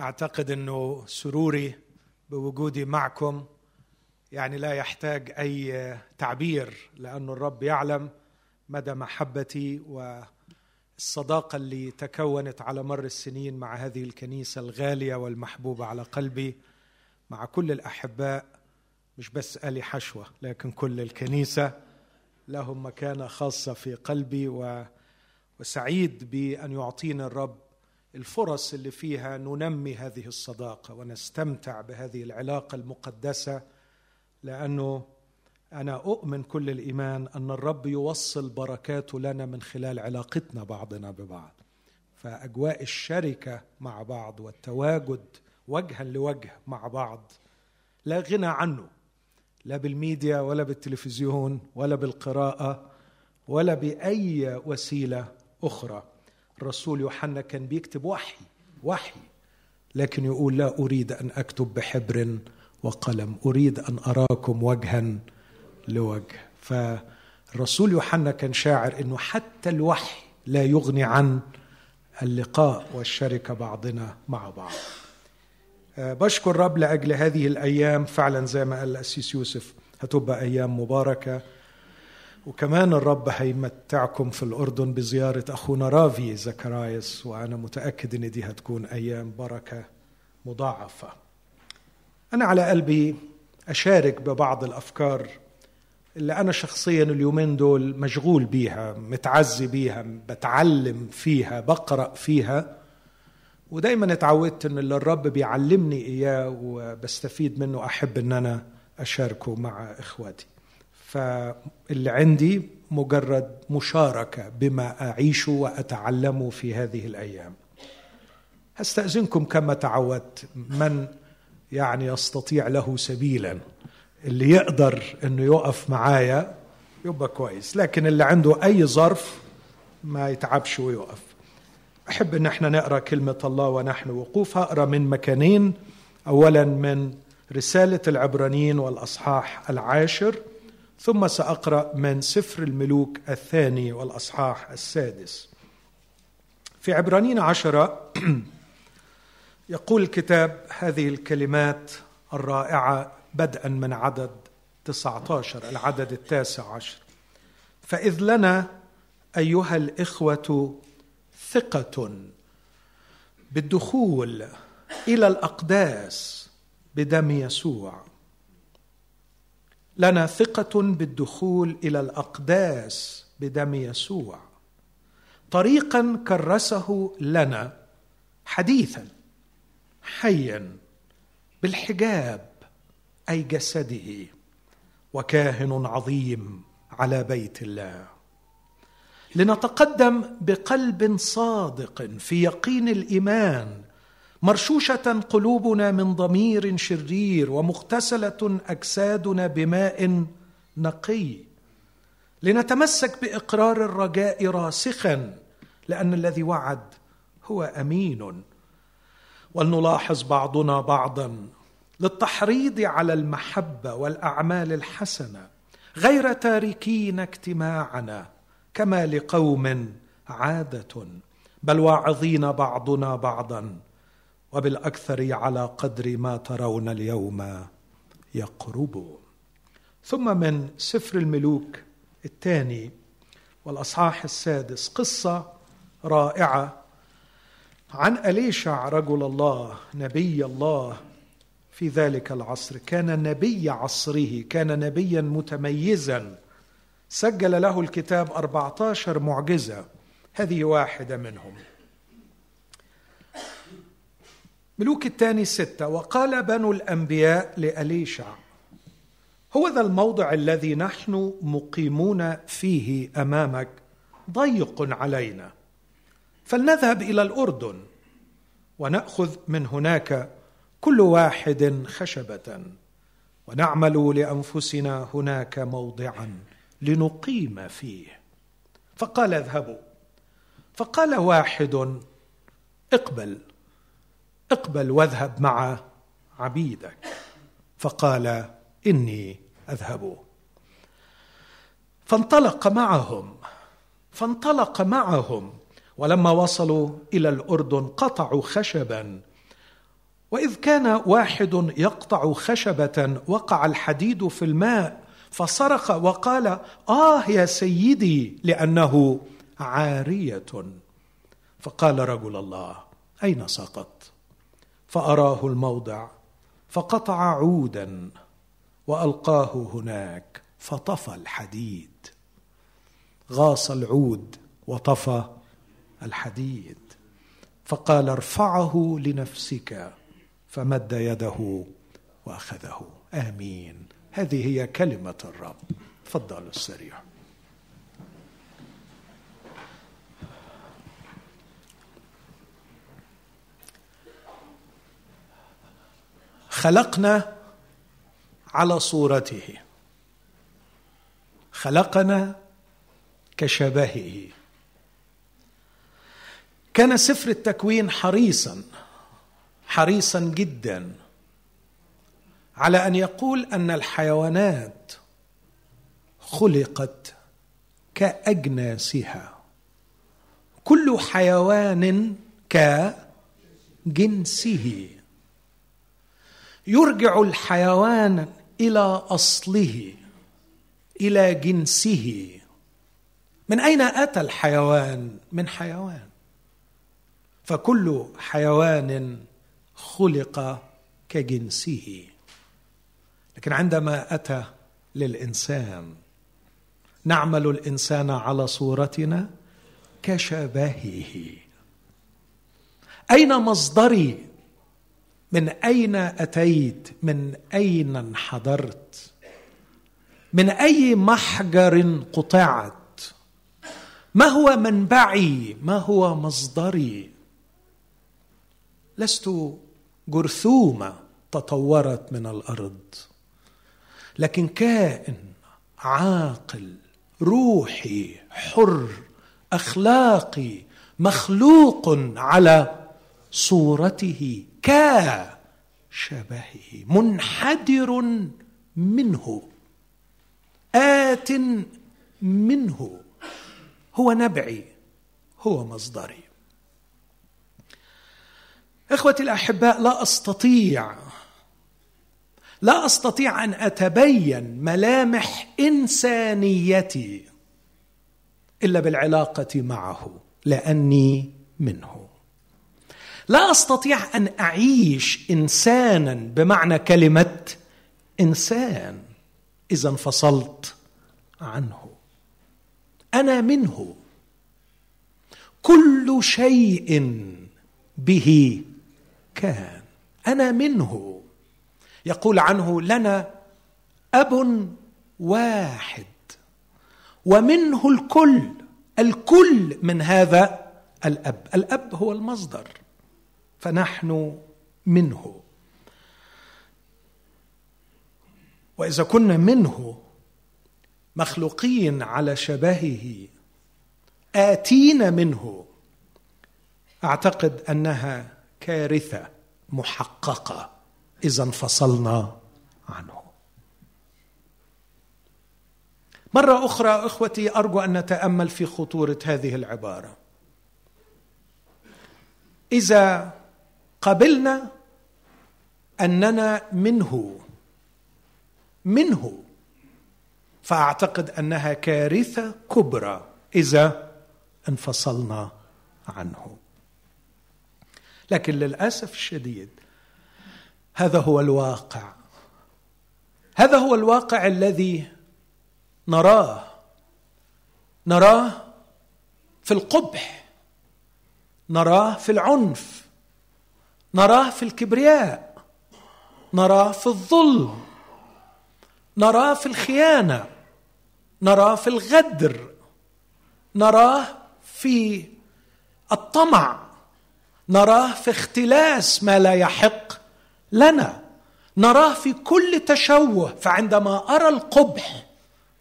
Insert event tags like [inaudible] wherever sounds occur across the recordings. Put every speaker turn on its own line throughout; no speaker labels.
أعتقد إنه سروري بوجودي معكم. يعني لا يحتاج أي تعبير لأن الرب يعلم مدى محبتي والصداقة اللي تكونت على مر السنين مع هذه الكنيسة الغالية والمحبوبة على قلبي مع كل الأحباء مش بس آلي حشوة لكن كل الكنيسة لهم مكانة خاصة في قلبي و وسعيد بأن يعطينا الرب الفرص اللي فيها ننمي هذه الصداقة ونستمتع بهذه العلاقة المقدسة لأنه أنا أؤمن كل الإيمان أن الرب يوصل بركاته لنا من خلال علاقتنا بعضنا ببعض. فأجواء الشركة مع بعض والتواجد وجها لوجه مع بعض لا غنى عنه لا بالميديا ولا بالتلفزيون ولا بالقراءة ولا بأي وسيلة أخرى. الرسول يوحنا كان بيكتب وحي وحي. لكن يقول لا أريد أن أكتب بحبر وقلم أريد أن أراكم وجها لوجه. فالرسول يوحنا كان شاعر إنه حتى الوحي لا يغني عن اللقاء والشركة بعضنا مع بعض. آه، بشكر الرب لأجل هذه الأيام. فعلا زي ما قال الاسيس يوسف هتبقى أيام مباركة. وكمان الرب هيمتعكم في الأردن بزيارة أخونا رافي زكرايس وأنا متأكد إن دي هتكون أيام بركة مضاعفة. أنا على قلبي أشارك ببعض الأفكار اللي أنا شخصيا اليومين دول مشغول بيها متعزي بيها بتعلم فيها بقرأ فيها. ودايما اتعودت إن اللي الرب بيعلمني إياه وبستفيد منه أحب إن أنا أشاركه مع إخواتي. فاللي عندي مجرد مشاركة بما اعيشه واتعلمه في هذه الأيام. هستاذنكم كما تعودت من يعني يستطيع له سبيلا. اللي يقدر إنه يقف معايا يبقى كويس لكن اللي عنده أي ظرف ما يتعبش ويقف. أحب إن إحنا نقرأ كلمة الله ونحن وقوف أقرأ من مكانين. اولا من رسالة العبرانيين والأصحاح العاشر. ثم سأقرأ من سفر الملوك الثاني والأصحاح السادس. في عبرانيين عشرة [clears throat] يقول الكتاب هذه الكلمات الرائعة بدءا من عدد 19 العدد التاسع عشر. فإذ لنا أيها الإخوة ثقة بالدخول إلى الأقداس بدم يسوع. لنا ثقة بالدخول إلى الأقداس بدم يسوع. طريقا كرسه لنا حديثا حيا بالحجاب أي جسده وكاهن عظيم على بيت الله. لنتقدم بقلب صادق في يقين الإيمان مرشوشة قلوبنا من ضمير شرير ومغتسلة أجسادنا بماء نقي. لنتمسك بإقرار الرجاء راسخا لأن الذي وعد هو أمين. ولنلاحظ بعضنا بعضا للتحريض على المحبة والأعمال الحسنة غير تاركين اجتماعنا كما لقوم عادة. بل واعظين بعضنا بعضا وبالأكثر على قدر ما ترون اليوم يقرب ثم من سفر الملوك الثاني والأصحاح السادس قصة رائعة عن أليشع رجل الله نبي الله. في ذلك العصر كان نبي عصره كان نبيا متميزا. سجل له الكتاب 14 معجزة هذه واحدة منهم. ملوك الثاني ستة وقال بنو الأنبياء لأليشع هو ذا الموضع الذي نحن مقيمون فيه أمامك ضيق علينا. فلنذهب إلى الأردن ونأخذ من هناك كل واحد خشبة ونعمل لأنفسنا هناك موضعا لنقيم فيه. فقال اذهبوا. فقال واحد اقبل. اقبل واذهب مع عبيدك. فقال إني أذهب. فانطلق معهم. فانطلق معهم. ولما وصلوا إلى الأردن قطعوا خشبا. وإذ كان واحد يقطع خشبة وقع الحديد في الماء فصرخ وقال آه يا سيدي لأنه عارية. فقال رجل الله أين سقط؟ فأراه الموضع فقطع عودا وألقاه هناك فطفى الحديد. غاص العود وطفى الحديد. فقال ارفعه لنفسك فمد يده وأخذه. آمين. هذه هي كلمة الرب. تفضلوا السريع. خلقنا على صورته. خلقنا كشبهه. كان سفر التكوين حريصا حريصا جدا على أن يقول أن الحيوانات خلقت كأجناسها. كل حيوان كجنسه. يرجع الحيوان إلى أصله إلى جنسه. من أين أتى الحيوان؟ من حيوان. فكل حيوان خلق كجنسه. لكن عندما أتى للإنسان نعمل الإنسان على صورتنا كشبهه. أين مصدري من أين أتيت؟ من أين انحدرت؟ من أي محجر قطعت؟ ما هو منبعي؟ ما هو مصدري؟ لست جرثومة تطورت من الأرض لكن كائن عاقل روحي حر أخلاقي مخلوق على صورته. كشبهه منحدر منه آت منه هو نبعي هو مصدري. إخوتي الأحباء لا أستطيع لا أستطيع أن أتبين ملامح إنسانيتي إلا بالعلاقة معه لأني منه. لا أستطيع أن أعيش إنسانا بمعنى كلمة إنسان إذا انفصلت عنه. أنا منه. كل شيء به كان. أنا منه. يقول عنه لنا أب واحد. ومنه الكل الكل من هذا الأب. الأب هو المصدر. فنحن منه. وإذا كنا منه مخلوقين على شبهه اتين منه. أعتقد أنها كارثة محققة إذا انفصلنا عنه. مرة أخرى أخوتي أرجو أن نتأمل في خطورة هذه العبارة. إذا قبلنا أننا منه منه. فأعتقد أنها كارثة كبرى إذا انفصلنا عنه. لكن للأسف الشديد هذا هو الواقع. هذا هو الواقع الذي نراه نراه في القبح نراه في العنف. نراه في الكبرياء نراه في الظلم نراه في الخيانة نراه في الغدر نراه في الطمع نراه في اختلاس ما لا يحق لنا نراه في كل تشوه فعندما أرى القبح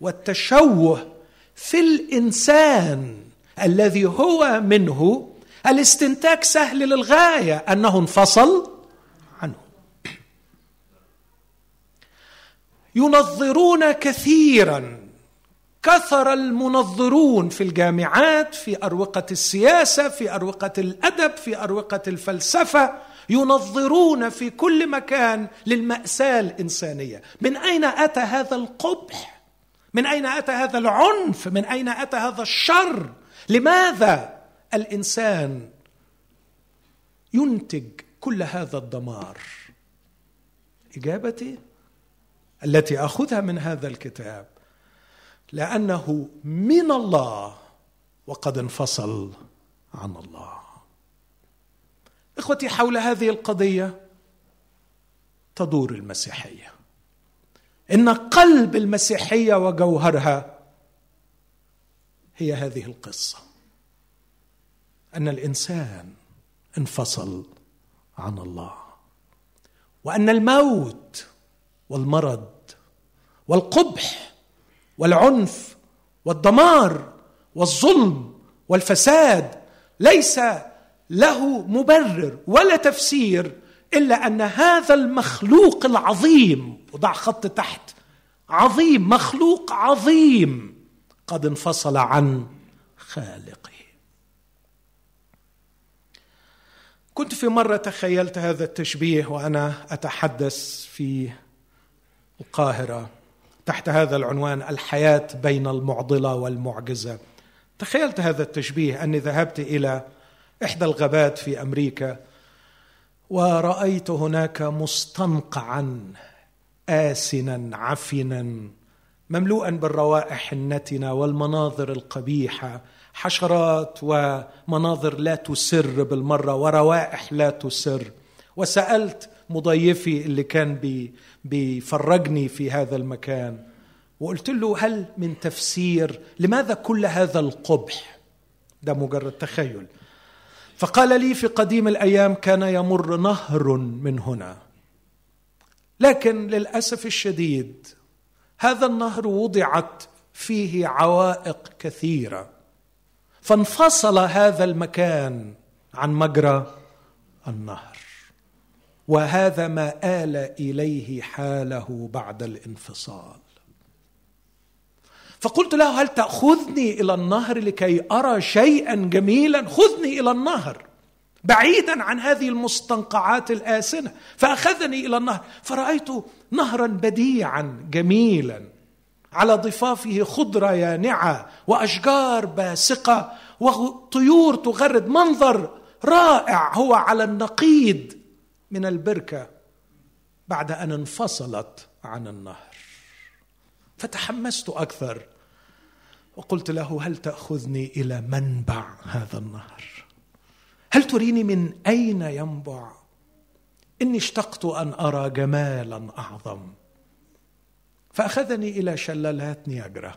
والتشوه في الإنسان الذي هو منه الاستنتاج سهل للغاية أنه انفصل عنه. ينظرون كثيرا كثر المنظرون في الجامعات في أروقة السياسة في أروقة الأدب في أروقة الفلسفة ينظرون في كل مكان للمأساة الإنسانية. من أين أتى هذا القبح؟ من أين أتى هذا العنف؟ من أين أتى هذا الشر؟ لماذا الإنسان ينتج كل هذا الدمار. إجابتي؟ التي أخذها من هذا الكتاب. لأنه من الله وقد انفصل عن الله. إخوتي حول هذه القضية تدور المسيحية. إن قلب المسيحية وجوهرها هي هذه القصة. أن الإنسان انفصل عن الله وأن الموت والمرض والقبح والعنف والدمار والظلم والفساد ليس له مبرر ولا تفسير إلا أن هذا المخلوق العظيم وضع خط تحت عظيم مخلوق عظيم قد انفصل عن خالقه. كنت في مرة تخيلت هذا التشبيه وأنا أتحدث في القاهرة تحت هذا العنوان الحياة بين المعضلة والمعجزة. تخيلت هذا التشبيه أني ذهبت إلى إحدى الغابات في أمريكا ورأيت هناك مستنقعا آسنا عفنا مملوءا بالروائح النتنة والمناظر القبيحة. حشرات ومناظر لا تسر بالمرة وروائح لا تسر. وسألت مضيفي اللي كان بي بيفرجني في هذا المكان وقلت له هل من تفسير لماذا كل هذا القبح؟ ده مجرد تخيل. فقال لي في قديم الأيام كان يمر نهر من هنا. لكن للأسف الشديد هذا النهر وضعت فيه عوائق كثيرة. فانفصل هذا المكان عن مجرى النهر. وهذا ما آل إليه حاله بعد الانفصال. فقلت له هل تأخذني إلى النهر لكي أرى شيئا جميلا؟ خذني إلى النهر بعيدا عن هذه المستنقعات الآسنة. فأخذني إلى النهر فرأيت نهرا بديعا جميلا. على ضفافه خضرة يانعة وأشجار باسقة وطيور تغرد منظر رائع هو على النقيض من البركة بعد أن انفصلت عن النهر. فتحمست أكثر وقلت له هل تأخذني إلى منبع هذا النهر؟ هل تريني من أين ينبع؟ إني اشتقت أن أرى جمالا أعظم. فأخذني إلى شلالات نياجرا.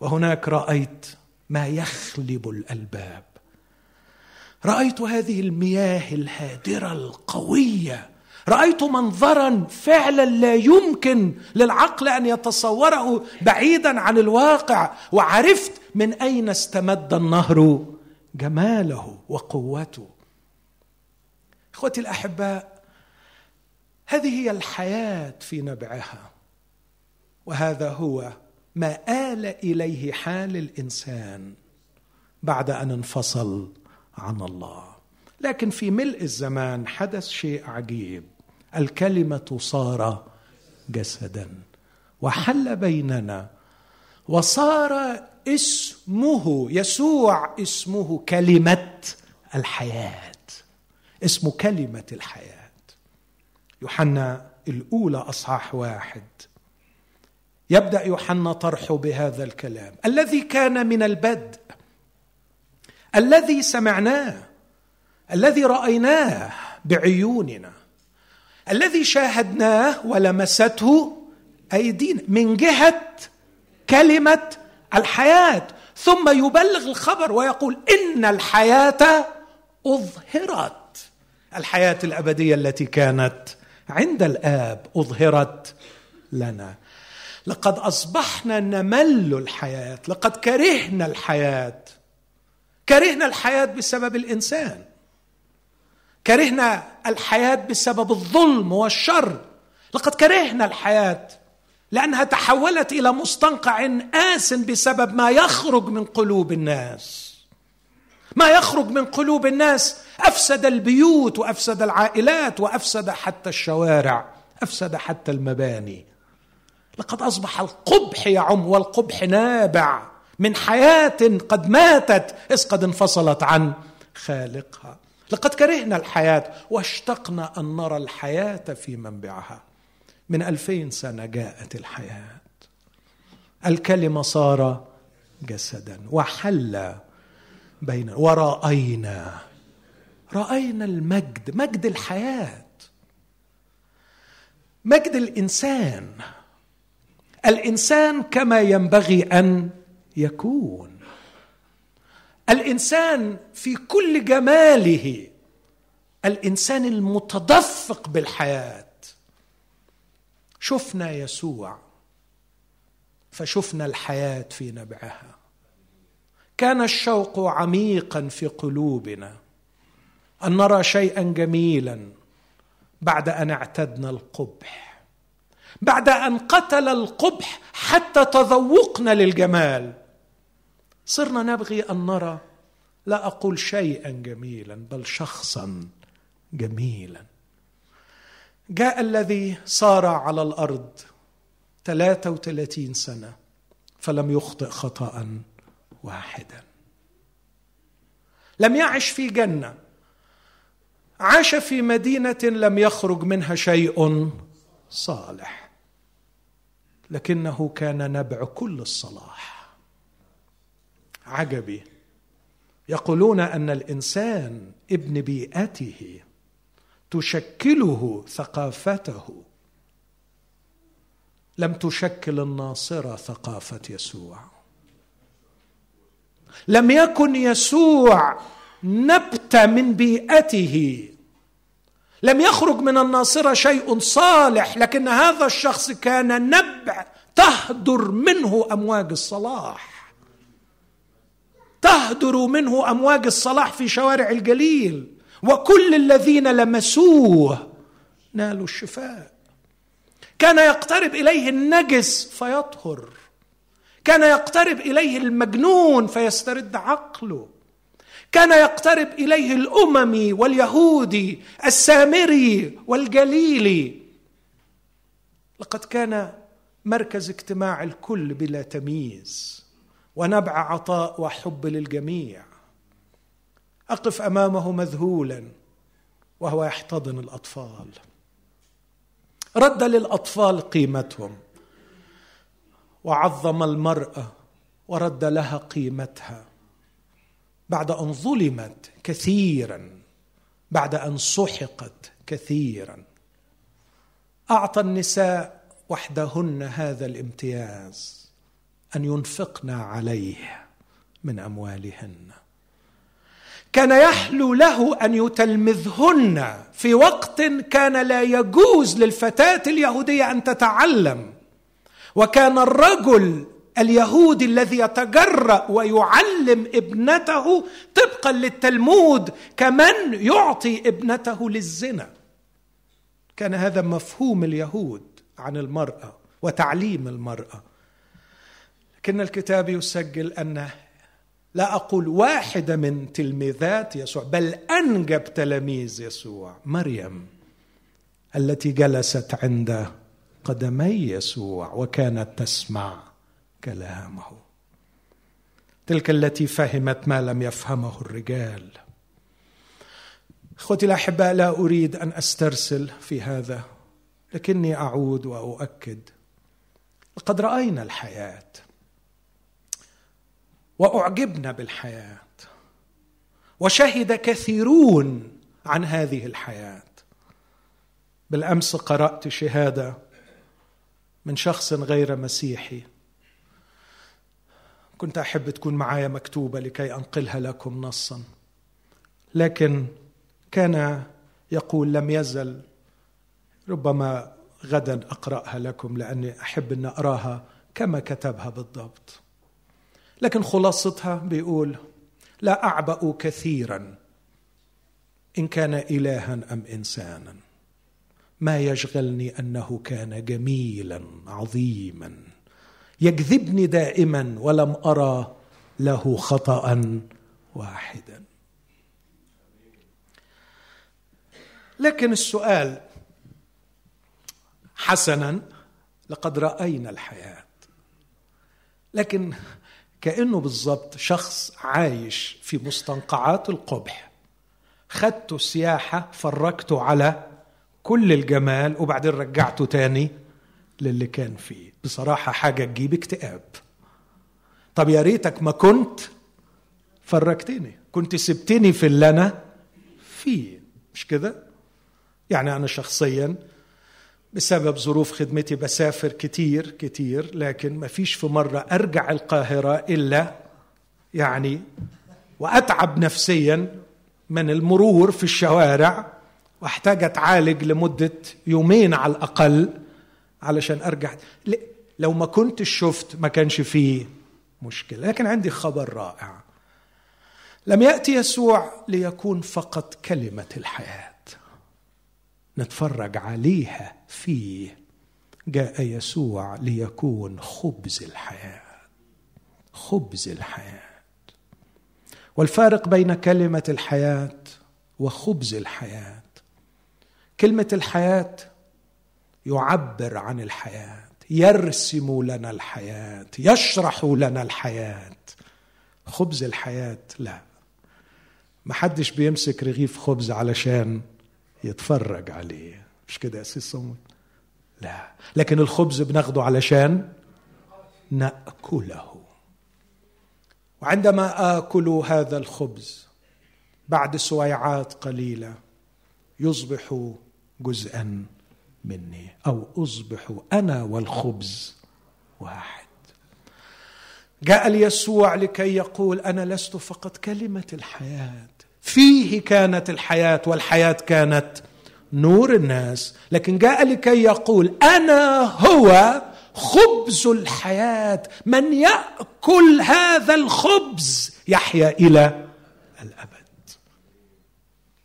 وهناك رأيت ما يخلب الألباب. رأيت هذه المياه الهادرة القوية. رأيت منظرا فعلا لا يمكن للعقل أن يتصوره بعيدا عن الواقع. وعرفت من أين استمد النهر جماله وقوته. إخوتي الأحباء هذه هي الحياة في نبعها. وهذا هو ما آل إليه حال الإنسان بعد أن انفصل عن الله. لكن في ملء الزمان حدث شيء عجيب. الكلمة صار جسدا وحل بيننا وصار اسمه يسوع اسمه كلمة الحياة. اسمه كلمة الحياة. يوحنا الأولى أصحاح واحد. يبدأ يوحنا طرحه بهذا الكلام. الذي كان من البدء الذي سمعناه الذي رأيناه بعيوننا الذي شاهدناه ولمسته أيدينا من جهة كلمة الحياة. ثم يبلغ الخبر ويقول إن الحياة أظهرت. الحياة الأبدية التي كانت عند الآب أظهرت لنا. لقد أصبحنا نمل الحياة لقد كرهنا الحياة. كرهنا الحياة بسبب الإنسان. كرهنا الحياة بسبب الظلم والشر. لقد كرهنا الحياة لأنها تحولت إلى مستنقع آس بسبب ما يخرج من قلوب الناس. ما يخرج من قلوب الناس أفسد البيوت وأفسد العائلات وأفسد حتى الشوارع أفسد حتى المباني. لقد أصبح القبح يعم والقبح نابع من حياة قد ماتت إذ قد انفصلت عن خالقها. لقد كرهنا الحياة واشتقنا أن نرى الحياة في منبعها. من ألفين سنة جاءت الحياة. الكلمة صار جسدا وحل بين ورأينا. رأينا المجد مجد الحياة. مجد الإنسان. الإنسان كما ينبغي أن يكون. الإنسان في كل جماله الإنسان المتدفق بالحياة. شفنا يسوع فشفنا الحياة في نبعها. كان الشوق عميقا في قلوبنا. أن نرى شيئا جميلا بعد أن اعتدنا القبح. بعد أن قتل القبح حتى تذوقنا للجمال. صرنا نبغي أن نرى لا أقول شيئا جميلا بل شخصا جميلا. جاء الذي صار على الأرض 33 سنة فلم يخطئ خطأ واحدا. لم يعش في جنة. عاش في مدينة لم يخرج منها شيء صالح. لكنه كان نبع كل الصلاح. عجبي. يقولون أن الإنسان ابن بيئته تشكله ثقافته. لم تشكل الناصرة ثقافة يسوع. لم يكن يسوع نبت من بيئته لم يخرج من الناصرة شيء صالح لكن هذا الشخص كان نبع تهدر منه أمواج الصلاح. تهدر منه أمواج الصلاح في شوارع الجليل وكل الذين لمسوه نالوا الشفاء. كان يقترب إليه النجس فيطهر. كان يقترب إليه المجنون فيسترد عقله. كان يقترب إليه الاممي واليهودي السامري والجليلي لقد كان مركز اجتماع الكل بلا تمييز ونبع عطاء وحب للجميع. أقف أمامه مذهولا وهو يحتضن الأطفال. رد للأطفال قيمتهم وعظم المرأة ورد لها قيمتها. بعد أن ظلمت كثيرا بعد أن سحقت كثيرا. أعطى النساء وحدهن هذا الامتياز أن ينفقن عليه من أموالهن. كان يحلو له أن يتلمذهن في وقت كان لا يجوز للفتاة اليهودية أن تتعلم وكان الرجل اليهودي الذي يتجرأ ويعلم ابنته طبقا للتلمود كمن يعطي ابنته للزنا. كان هذا مفهوم اليهود عن المرأة وتعليم المرأة. لكن الكتاب يسجل أن لا أقول واحدة من تلميذات يسوع بل أنجب تلاميذ يسوع مريم التي جلست عند قدمي يسوع وكانت تسمع كلامه. تلك التي فهمت ما لم يفهمه الرجال. إخوتي الأحباء لا أريد أن أسترسل في هذا لكني أعود وأؤكد. لقد رأينا الحياة. وأعجبنا بالحياة. وشهد كثيرون عن هذه الحياة. بالأمس قرأت شهادة من شخص غير مسيحي. كنت أحب تكون معايا مكتوبة لكي أنقلها لكم نصا. لكن كان يقول لم يزل. ربما غدا أقرأها لكم لأني أحب أن اقراها كما كتبها بالضبط. لكن خلاصتها بيقول لا أعبأ كثيرا إن كان الها أم انسانا. ما يشغلني أنه كان جميلا عظيما. يجذبني دائما ولم أرى له خطا واحدا. لكن السؤال حسنا لقد رأينا الحياة. لكن كأنه بالضبط شخص عايش في مستنقعات القبح. خدته سياحة فرجته على كل الجمال وبعدين رجعته تاني للي كان فيه. بصراحة حاجة تجيب اكتئاب. طب يا ريتك ما كنت فرجتني. كنت سبتني في اللي أنا فيه. مش كده؟ يعني أنا شخصيا بسبب ظروف خدمتي بسافر كتير كتير لكن ما فيش في مرة أرجع القاهرة إلا يعني وأتعب نفسيا من المرور في الشوارع وأحتاج أتعالج لمدة يومين على الأقل. علشان أرجع. لو ما كنتش شفت ما كانش فيه مشكلة. لكن عندي خبر رائع. لم يأتي يسوع ليكون فقط كلمة الحياة. نتفرج عليها فيه. جاء يسوع ليكون خبز الحياة. خبز الحياة. والفارق بين كلمة الحياة وخبز الحياة. كلمة الحياة يعبر عن الحياة يرسم لنا الحياة يشرح لنا الحياة. خبز الحياة لا. محدش بيمسك رغيف خبز علشان يتفرج عليه. مش كده يا سيد صمود؟ لا. لكن الخبز بناخده علشان نأكله. وعندما آكل هذا الخبز بعد سويعات قليلة يصبح جزءا مني أو أصبح أنا والخبز واحد. جاء ليسوع لكي يقول أنا لست فقط كلمة الحياة فيه كانت الحياة والحياة كانت نور الناس لكن جاء لكي يقول أنا هو خبز الحياة من يأكل هذا الخبز يحيا إلى الأبد.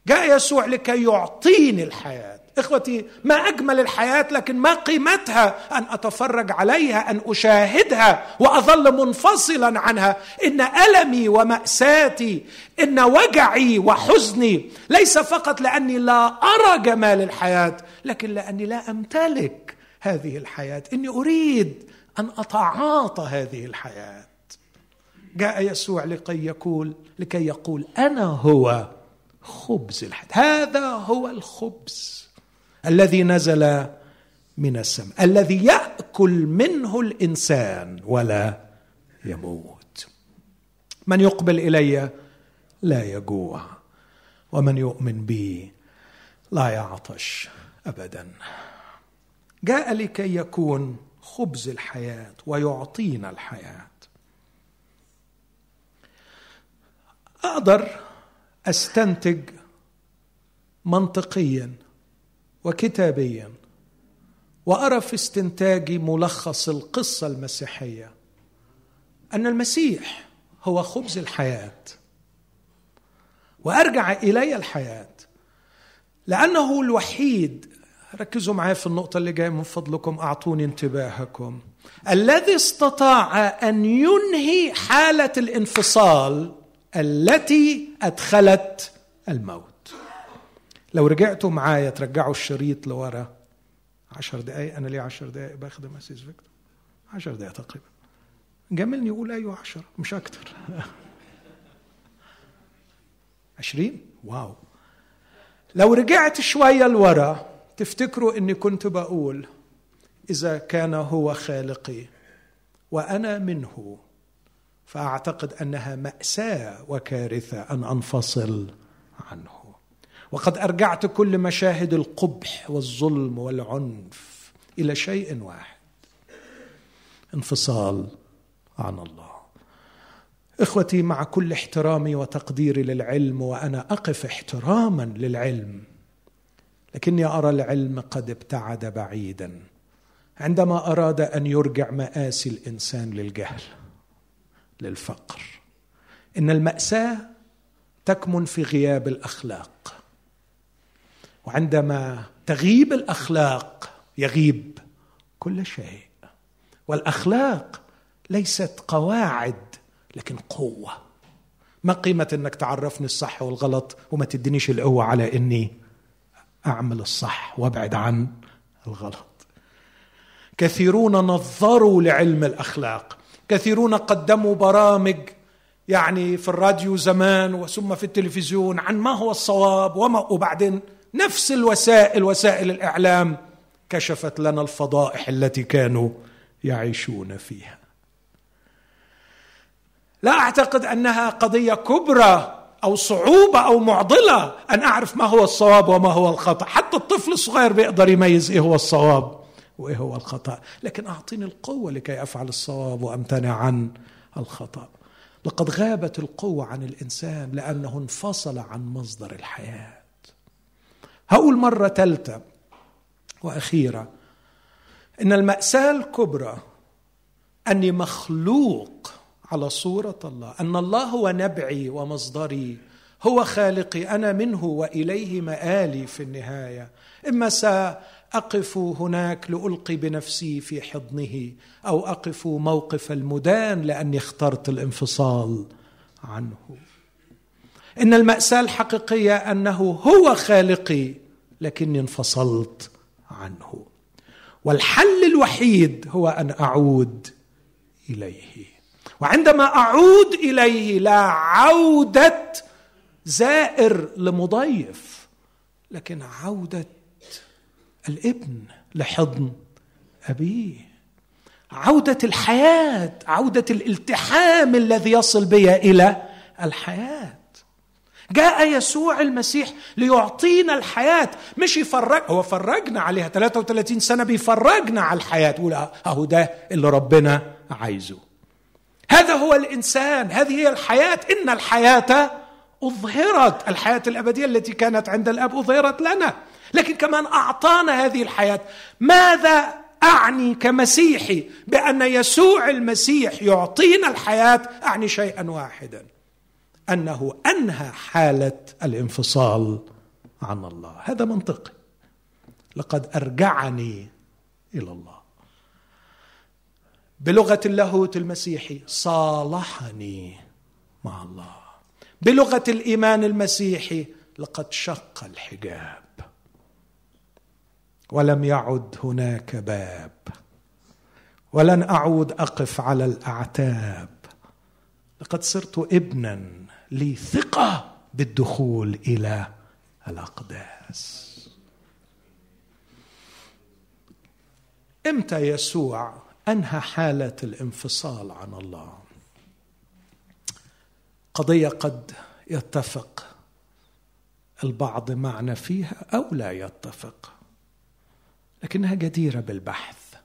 جاء يسوع لكي يعطيني الحياة. إخوتي ما أجمل الحياة لكن ما قيمتها أن أتفرج عليها أن أشاهدها وأظل منفصلا عنها. إن ألمي ومأساتي إن وجعي وحزني ليس فقط لأني لا أرى جمال الحياة لكن لأني لا أمتلك هذه الحياة. إني أريد أن أتعاطى هذه الحياة. جاء يسوع لكي يقول لكي يقول أنا هو خبز الحياة. هذا هو الخبز. الذي نزل من السماء الذي يأكل منه الإنسان ولا يموت. من يقبل إلي لا يجوع ومن يؤمن بي لا يعطش ابدا. جاء لكي يكون خبز الحياة ويعطينا الحياة. أقدر أستنتج منطقيا وكتابيا وأرى في استنتاجي ملخص القصة المسيحية أن المسيح هو خبز الحياة. وأرجع إلي الحياة لأنه الوحيد ركزوا معي في النقطة اللي جاية من فضلكم أعطوني انتباهكم الذي استطاع أن ينهي حالة الانفصال التي أدخلت الموت. لو رجعتوا معايا ترجعوا الشريط لورا. عشر دقايق أنا ليه عشر دقايق بخدم قسيس فيكتور؟ عشر دقايق تقريبا. جاملني يقول أيوة عشر مش أكتر. [laughs] عشرين؟ واو. لو رجعت شوية لورا تفتكروا أني كنت بقول إذا كان هو خالقي وأنا منه فأعتقد أنها مأساة وكارثة أن أنفصل عنه. وقد أرجعت كل مشاهد القبح والظلم والعنف إلى شيء واحد انفصال عن الله. إخوتي مع كل احترامي وتقديري للعلم وأنا أقف احتراما للعلم لكني أرى العلم قد ابتعد بعيدا عندما أراد أن يرجع مآسي الإنسان للجهل للفقر. إن المأساة تكمن في غياب الأخلاق. وعندما تغيب الأخلاق يغيب كل شيء. والأخلاق ليست قواعد لكن قوة. ما قيمة إنك تعرفني الصح والغلط وما تدينيش القوة على إني أعمل الصح وأبعد عن الغلط. كثيرون نظروا لعلم الأخلاق. كثيرون قدموا برامج يعني في الراديو زمان وثم في التلفزيون عن ما هو الصواب وما وبعدين نفس الوسائل وسائل الإعلام كشفت لنا الفضائح التي كانوا يعيشون فيها. لا أعتقد أنها قضية كبرى أو صعوبة أو معضلة أن أعرف ما هو الصواب وما هو الخطأ. حتى الطفل الصغير بيقدر يميز إيه هو الصواب وإيه هو الخطأ. لكن أعطيني القوة لكي أفعل الصواب وأمتنع عن الخطأ. لقد غابت القوة عن الإنسان لأنه انفصل عن مصدر الحياة. هقول مرة ثالثه وأخيرة. إن المأساة الكبرى أني مخلوق على صورة الله. أن الله هو نبعي ومصدري. هو خالقي. أنا منه وإليه مآلي في النهاية. إما سأقف هناك لألقي بنفسي في حضنه أو أقف موقف المدان لأني اخترت الانفصال عنه. إن المأساة الحقيقية أنه هو خالقي. لكني انفصلت عنه. والحل الوحيد هو أن أعود إليه. وعندما أعود إليه لا عودة زائر لمضيف لكن عودة الابن لحضن أبيه. عودة الحياة عودة الالتحام الذي يصل بي إلى الحياة. جاء يسوع المسيح ليعطينا الحياة. مش يفرج هو فرجنا عليها. 33 سنة بيفرجنا على الحياة. يقول أهو ده اللي ربنا عايزه. هذا هو الإنسان. هذه هي الحياة. إن الحياة أظهرت. الحياة الأبدية التي كانت عند الأب أظهرت لنا. لكن كمان أعطانا هذه الحياة. ماذا أعني كمسيحي بأن يسوع المسيح يعطينا الحياة؟ أعني شيئا واحدا. أنه أنهى حالة الانفصال عن الله. هذا منطقي. لقد أرجعني إلى الله. بلغة اللاهوت المسيحي صالحني مع الله. بلغة الإيمان المسيحي لقد شق الحجاب. ولم يعد هناك باب. ولن أعود أقف على الأعتاب. لقد صرت ابنا لي ثقة بالدخول إلى الأقداس. إمتى يسوع أنهى حالة الانفصال عن الله؟ قضية قد يتفق البعض معنا فيها أو لا يتفق لكنها جديرة بالبحث.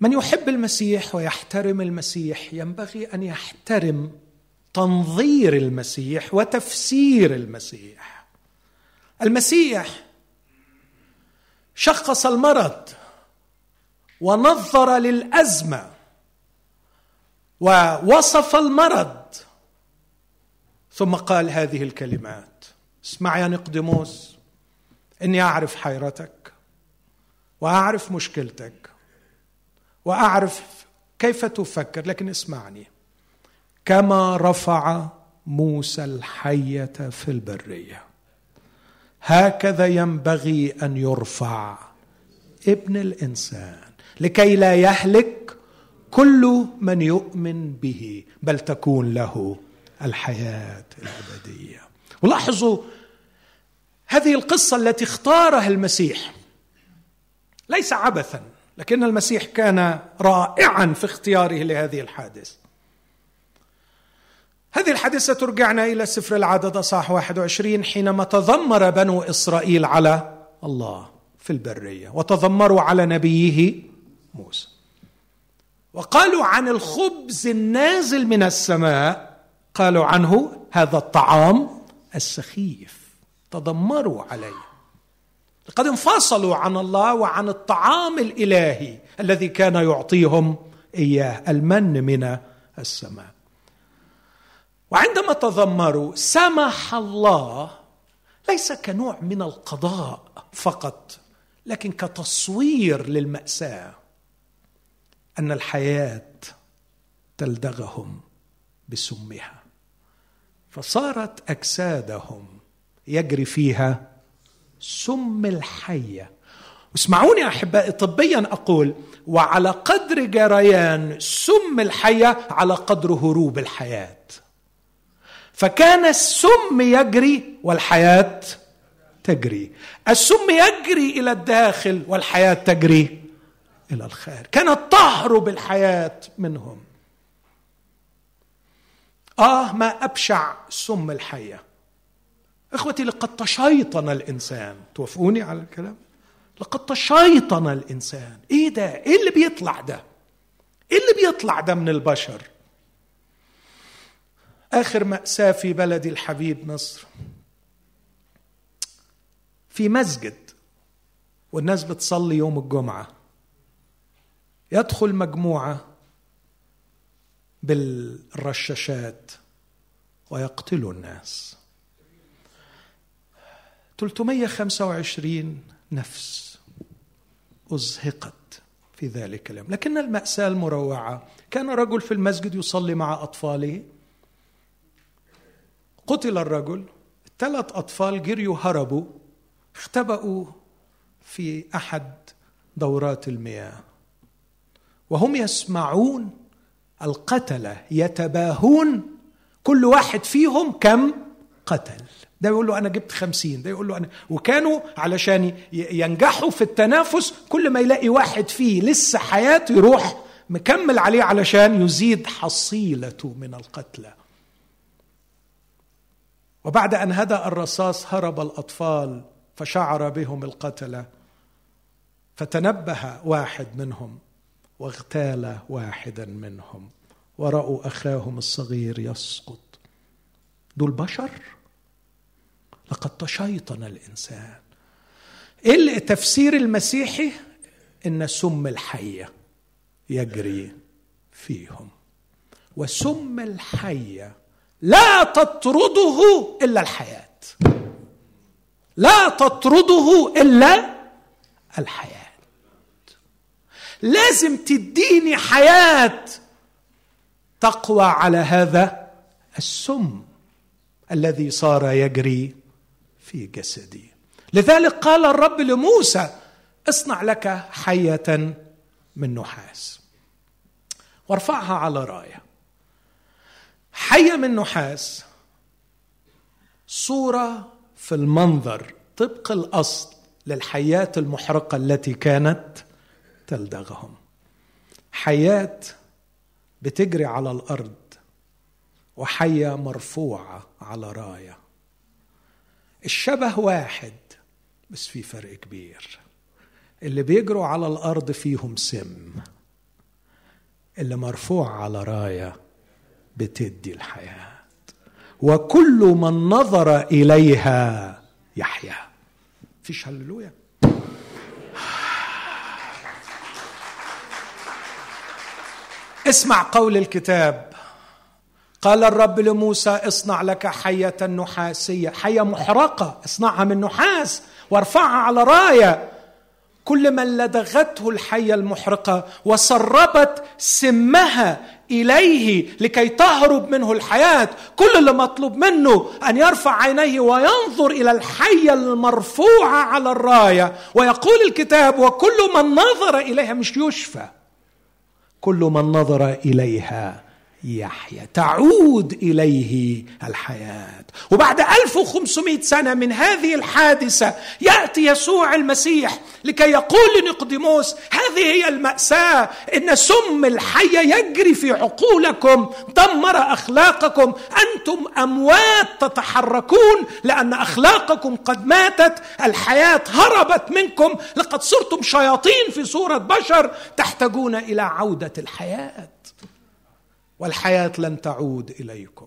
من يحب المسيح ويحترم المسيح ينبغي أن يحترم تنظير المسيح وتفسير المسيح. المسيح شخص المرض ونظر للأزمة ووصف المرض. ثم قال هذه الكلمات. اسمع يا نقدموس إني أعرف حيرتك وأعرف مشكلتك وأعرف كيف تفكر لكن اسمعني. كما رفع موسى الحية في البرية. هكذا ينبغي أن يرفع ابن الإنسان لكي لا يهلك كل من يؤمن به بل تكون له الحياة الأبدية. ولاحظوا هذه القصة التي اختارها المسيح ليس عبثا لكن المسيح كان رائعا في اختياره لهذه الحادثه هذه الحادثة ترجعنا إلى سفر العدد صح 21 حينما تذمر بنو إسرائيل على الله في البرية وتذمروا على نبيه موسى. وقالوا عن الخبز النازل من السماء قالوا عنه هذا الطعام السخيف. تذمروا عليه. لقد انفصلوا عن الله وعن الطعام الإلهي الذي كان يعطيهم إياه المن من السماء. وعندما تذمروا سمح الله ليس كنوع من القضاء فقط لكن كتصوير للمأساة أن الحياة تلدغهم بسمها. فصارت أجسادهم يجري فيها سم الحية. اسمعوني أحبائي طبيا أقول وعلى قدر جريان سم الحية على قدر هروب الحياة. فكان السم يجري والحياة تجري. السم يجري إلى الداخل والحياة تجري إلى الخارج. كانت تهرب الحياة منهم. آه ما أبشع سم الحية. إخوتي لقد تشيطن الإنسان. توافقوني على الكلام؟ لقد تشيطن الإنسان. إيه ده؟ إيه اللي بيطلع ده؟ إيه اللي بيطلع ده من البشر؟ آخر مأساة في بلدي الحبيب مصر. في مسجد والناس بتصلي يوم الجمعة. يدخل مجموعة بالرشاشات ويقتلوا الناس. 325 نفس أزهقت في ذلك اليوم. لكن المأساة المروعة كان رجل في المسجد يصلي مع أطفاله. قتل الرجل ثلاث أطفال جريوا هربوا اختبأوا في أحد دورات المياه. وهم يسمعون القتلة يتباهون كل واحد فيهم كم قتل. ده يقول له أنا جبت خمسين ده يقول له أنا وكانوا علشان ينجحوا في التنافس كل ما يلاقي واحد فيه لسه حياته يروح مكمل عليه علشان يزيد حصيلته من القتلى. وبعد أن هدأ الرصاص هرب الأطفال فشعر بهم القتلة فتنبه واحد منهم واغتال واحدا منهم ورأوا أخاهم الصغير يسقط. دول بشر؟ لقد تشيطن الإنسان. إيه التفسير المسيحي؟ إن سم الحية يجري فيهم. وسم الحية لا تطرده إلا الحياة. لا تطرده إلا الحياة. لازم تديني حياة تقوى على هذا السم الذي صار يجري في جسدي. لذلك قال الرب لموسى اصنع لك حية من نحاس. وارفعها على راية. حية من نحاس. صورة في المنظر طبق الأصل للحيات المحرقة التي كانت تلدغهم. حياة بتجري على الأرض وحيه مرفوعة على راية. الشبه واحد بس في فرق كبير. اللي بيجروا على الأرض فيهم سم اللي مرفوع على راية بتدي الحياة. وكل من نظر إليها يحيا. فيش هللويا. اسمع قول الكتاب. قال الرب لموسى اصنع لك حية نحاسية. حية محرقة. اصنعها من نحاس وارفعها على راية. كل من لدغته الحية المحرقة وسربت سمها إليه لكي تهرب منه الحياة. كل اللي مطلوب منه أن يرفع عينيه وينظر إلى الحية المرفوعة على الراية. ويقول الكتاب وكل من نظر إليها مش يشفى. كل من نظر إليها. يحيا تعود إليه الحياة. وبعد 1500 سنة من هذه الحادثة يأتي يسوع المسيح لكي يقول لنقدموس هذه هي المأساة. إن سم الحية يجري في عقولكم دمر أخلاقكم. أنتم أموات تتحركون لأن أخلاقكم قد ماتت. الحياة هربت منكم. لقد صرتم شياطين في صورة بشر تحتاجون إلى عودة الحياة. والحياة لن تعود إليكم.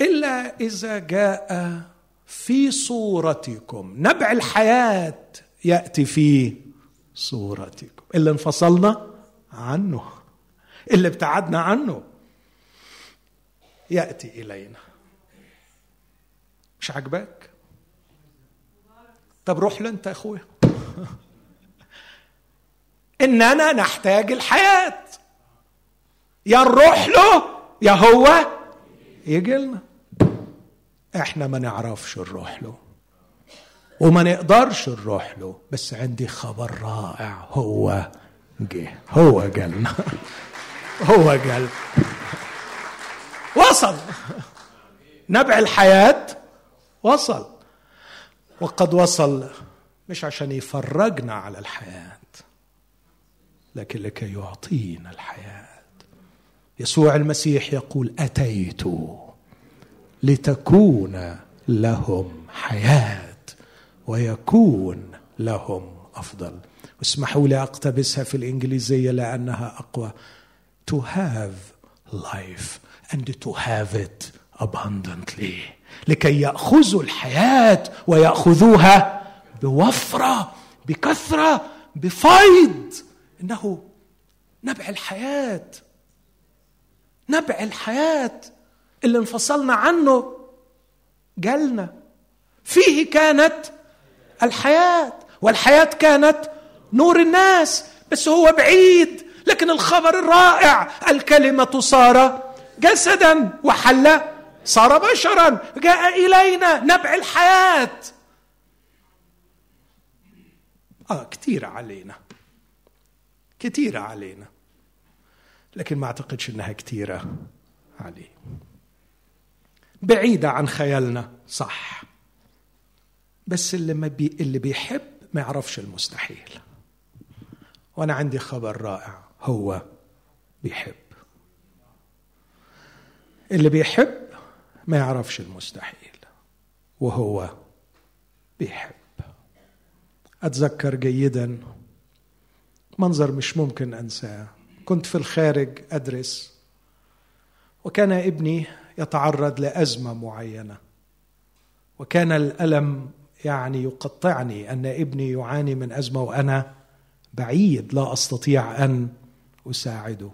إلا إذا جاء في صورتكم. نبع الحياة يأتي في صورتكم. اللي انفصلنا عنه. اللي ابتعدنا عنه. يأتي إلينا. مش عجبك طب روح له انت أخويا. [laughs] إننا نحتاج الحياة. يا نروح له يا هو. يجي لنا إحنا ما نعرفش نروح له وما نقدرش نروح له بس عندي خبر رائع. هو جه هو جالنا. [laughs] هو جال. وصل. نبع الحياة وصل. وقد وصل مش عشان يفرجنا على الحياة لكن لكي يعطينا الحياة. يسوع المسيح يقول أتيت لتكون لهم حياة ويكون لهم أفضل. اسمحوا لي أقتبسها في الإنجليزية لأنها أقوى. To have life and to have it abundantly. لكي يأخذوا الحياة ويأخذوها بوفرة بكثرة بفيض. إنه نبع الحياة. نبع الحياة اللي انفصلنا عنه جالنا. فيه كانت الحياة والحياة كانت نور الناس بس هو بعيد لكن الخبر الرائع الكلمة صار جسدا وحل صار بشرا جاء إلينا نبع الحياة. آه كثيرة علينا كثيرة علينا. لكن ما أعتقدش أنها كثيرة عليه بعيدة عن خيالنا صح. بس اللي ما بي اللي بيحب ما يعرفش المستحيل. وأنا عندي خبر رائع هو بيحب. اللي بيحب ما يعرفش المستحيل وهو بيحب. أتذكر جيدا منظر مش ممكن أنساه. كنت في الخارج أدرس وكان ابني يتعرض لأزمة معينة وكان الألم يعني يقطعني أن ابني يعاني من أزمة وأنا بعيد لا أستطيع أن أساعده.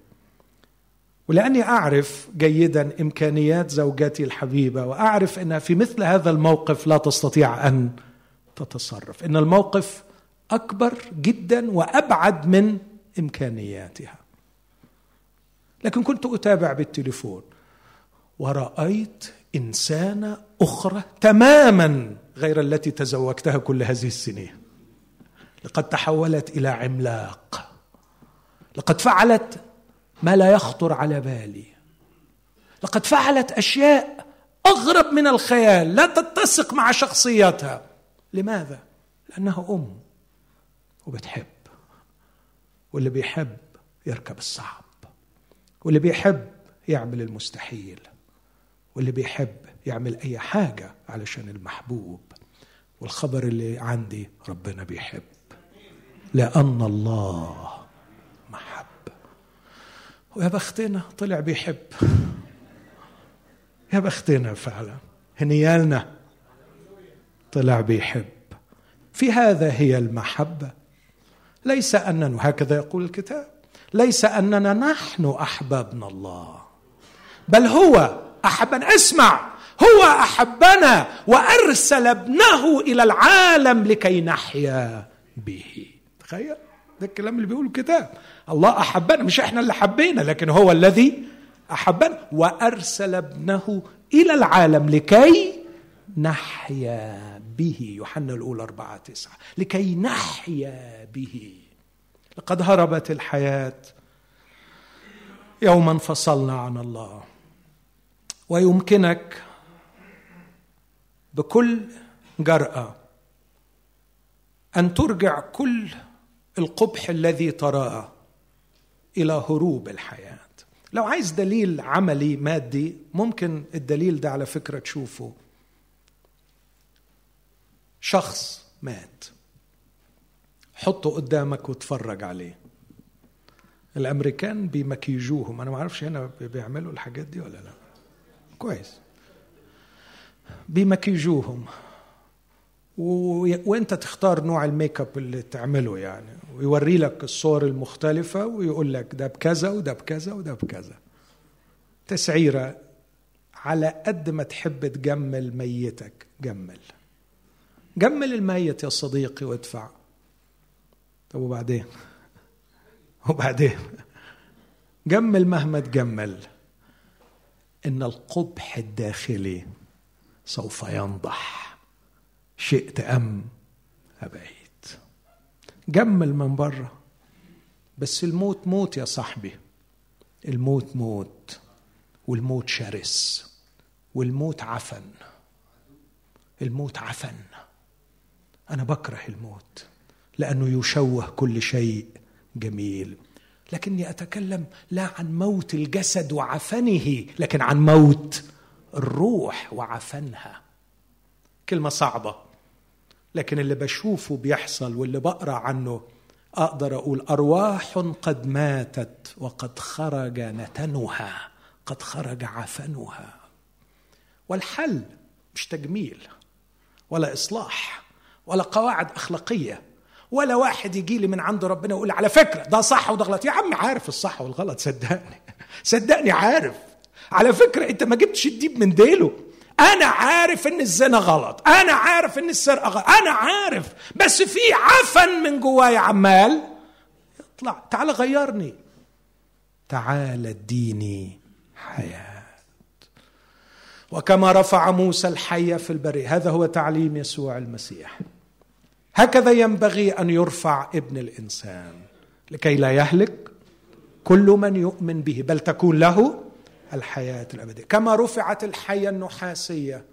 ولأني أعرف جيدا إمكانيات زوجتي الحبيبة وأعرف انها في مثل هذا الموقف لا تستطيع أن تتصرف إن الموقف أكبر جدا وأبعد من إمكانياتها. لكن كنت أتابع بالتليفون. ورأيت إنسانة أخرى تماما غير التي تزوجتها كل هذه السنين. لقد تحولت إلى عملاق. لقد فعلت ما لا يخطر على بالي. لقد فعلت أشياء أغرب من الخيال لا تتسق مع شخصيتها. لماذا؟ لأنها أم وبتحب. واللي بيحب يركب الصعب واللي بيحب يعمل المستحيل واللي بيحب يعمل أي حاجة علشان المحبوب والخبر اللي عندي ربنا بيحب. لأن الله ويا بختنا طلع بيحب. يا بختنا فعلا. هنيالنا طلع بيحب. في هذا هي المحبة. ليس اننا هكذا يقول الكتاب. ليس أننا نحن احببنا الله بل هو احبنا اسمع هو أحبنا وأرسل ابنه إلى العالم لكي نحيا به. تخيل ده الكلام اللي بيقوله الكتاب. الله أحبنا مش إحنا اللي حبينا لكن هو الذي أحبنا وأرسل ابنه إلى العالم لكي نحيا به. يوحنا الأولى أربعة تسعة لكي نحيا به. لقد هربت الحياة. يوما فصلنا عن الله. ويمكنك بكل جرأة أن ترجع كل القبح الذي تراه إلى هروب الحياة. لو عايز دليل عملي مادي ممكن الدليل ده على فكرة تشوفه. شخص مات. حطه قدامك واتفرج عليه. الأمريكان بيمكيجوهم. أنا ما أعرفش هنا بيعملوا الحاجات دي ولا لأ. كويس. بيمكيجوهم. و... وأنت تختار نوع ال make up اللي تعمله يعني. ويوري لك الصور المختلفة ويقول لك ده بكذا وده بكذا وده بكذا. تسعيرة على قد ما تحب تجمل ميتك. جمل. جمل الميت يا صديقي وادفع. طب وبعدين؟ [laughs] وبعدين؟ جمل مهما تجمل إن القبح الداخلي سوف ينضح. شئت أم أبيت. جمل من بره بس الموت موت يا صاحبي. الموت موت والموت شرس والموت عفن. الموت عفن. أنا بكره الموت. لأنه يشوه كل شيء جميل. لكني أتكلم لا عن موت الجسد وعفنه لكن عن موت الروح وعفنها. كلمة صعبة لكن اللي بشوفه بيحصل واللي بقرأ عنه أقدر أقول أرواح قد ماتت وقد خرج نتنها قد خرج عفنها. والحل مش تجميل ولا إصلاح ولا قواعد أخلاقية. ولا واحد يجي لي من عند ربنا يقول على فكرة ده صح وده غلط. يا عم عارف الصح والغلط صدقني صدقني عارف. على فكرة انت ما جبتش الديب من ديله. أنا عارف إن الزنا غلط أنا عارف إن السرقة غلط أنا عارف بس في عفن من جوايا عمال. يطلع تعال غيرني. تعال اديني حياة. وكما رفع موسى الحية في البرية هذا هو تعليم يسوع المسيح. هكذا ينبغي أن يرفع ابن الإنسان لكي لا يهلك كل من يؤمن به بل تكون له الحياة الأبدية. كما رفعت الحية النحاسية.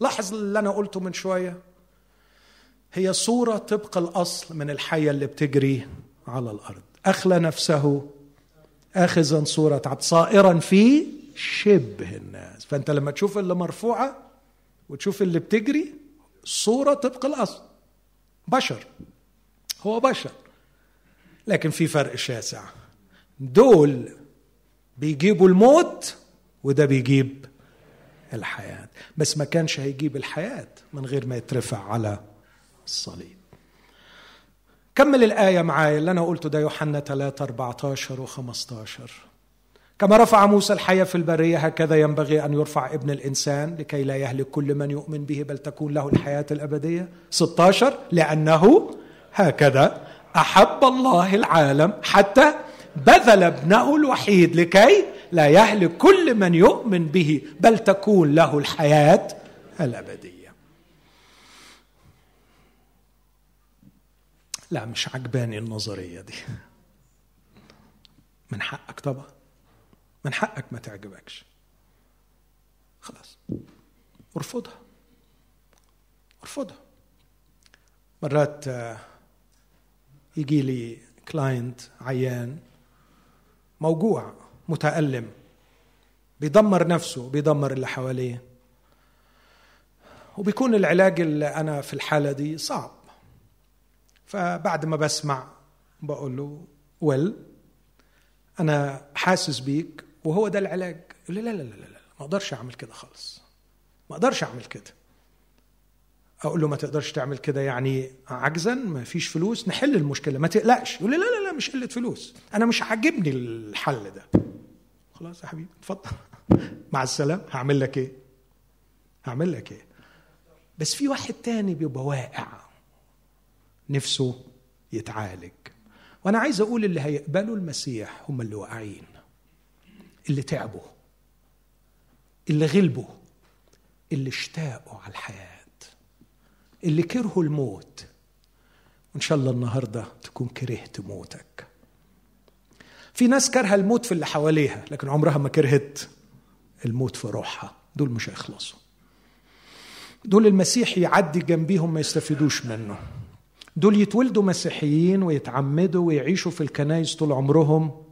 لاحظ اللي أنا قلته من شوية. هي صورة طبق الأصل من الحية اللي بتجري على الأرض. أخلى نفسه اخذا صورة عبد صائرا في شبه الناس. فأنت لما تشوف اللي مرفوعة وتشوف اللي بتجري صورة طبق الأصل. بشر. هو بشر. لكن في فرق شاسع. دول بيجيبوا الموت وده بيجيب الحياة. بس ما كانش هيجيب الحياة من غير ما يترفع على الصليب. كمل الآية معايا اللي أنا قلته ده يوحنا 3 14 و 15 كما رفع موسى الحياة في البرية هكذا ينبغي أن يرفع ابن الإنسان لكي لا يهلك كل من يؤمن به بل تكون له الحياة الأبدية. 16 لأنه هكذا أحب الله العالم حتى بذل ابنه الوحيد لكي لا يهلك كل من يؤمن به بل تكون له الحياة الأبدية. لا مش عجباني النظرية دي. من حقك طبعا. من حقك ما تعجبكش. خلاص. ارفضها. ارفضها. مرات آه، يجي لي client عيان موجوع متألم بيدمر نفسه بيدمر اللي حواليه. وبيكون العلاج اللي أنا في الحالة دي صعب. فبعد ما بسمع بقول له well أنا حاسس بيك وهو ده العلاج. يقول لي لا لا لا لا ما أقدرش اعمل كده خالص. ما أقدرش اعمل كده. أقول له ما تقدرش تعمل كده يعني عجزا ما فيش فلوس نحل المشكلة. ما تقلقش. يقول لي لا لا لا مش قلة فلوس. أنا مش عاجبني الحل ده. خلاص يا حبيبي اتفضل. [laughs] مع السلامة. هعمل لك إيه؟ هعمل لك إيه؟ بس في واحد تاني بيبقى واقع. نفسه يتعالج. وأنا عايز أقول اللي هيقبلوا المسيح هم اللي واقعين. اللي تعبوا اللي غلبوا اللي اشتاقوا على الحياة اللي كرهوا الموت. وإن شاء الله النهاردة تكون كرهت موتك. في ناس كرهة الموت في اللي حواليها لكن عمرها ما كرهت الموت في روحها. دول مش هيخلصوا. دول المسيح يعدي جنبيهم ما يستفيدوش منه. دول يتولدوا مسيحيين ويتعمدوا ويعيشوا في الكنايس طول عمرهم.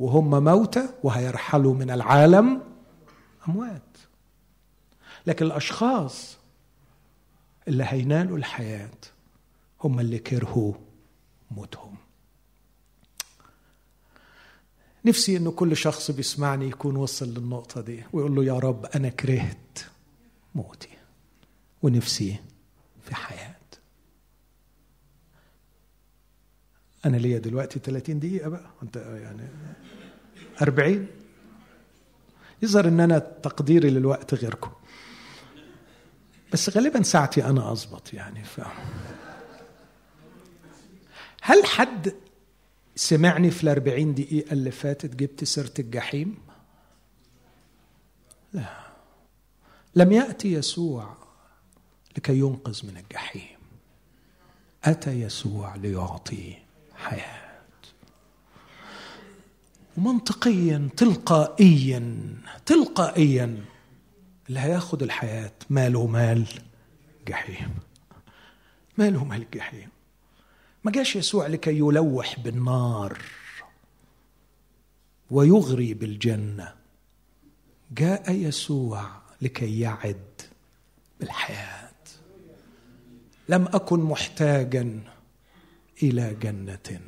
وهم موتى وهيرحلوا من العالم أموات. لكن الأشخاص اللي هينالوا الحياة هم اللي كرهوا موتهم. نفسي إنه كل شخص بيسمعني يكون وصل للنقطة دي ويقول له يا رب أنا كرهت موتي ونفسي في حياه أنا ليا دلوقتي 30 دقيقة بقى. انت يعني أربعين؟ يظهر أن أنا تقديري للوقت غيركم. بس غالبا ساعتي أنا أضبط يعني ف... هل حد سمعني في الأربعين دقيقة اللي فاتت جبت سيرة الجحيم؟ لا. لم يأتي يسوع لكي ينقذ من الجحيم. أتى يسوع ليعطي حياة. ومنطقيا تلقائيا تلقائيا اللي هياخد الحياة ماله مال جحيم. ماله مال الجحيم ما جاش يسوع لكي يلوح بالنار ويغري بالجنة. جاء يسوع لكي يعد بالحياة. لم أكن محتاجا إلى جنة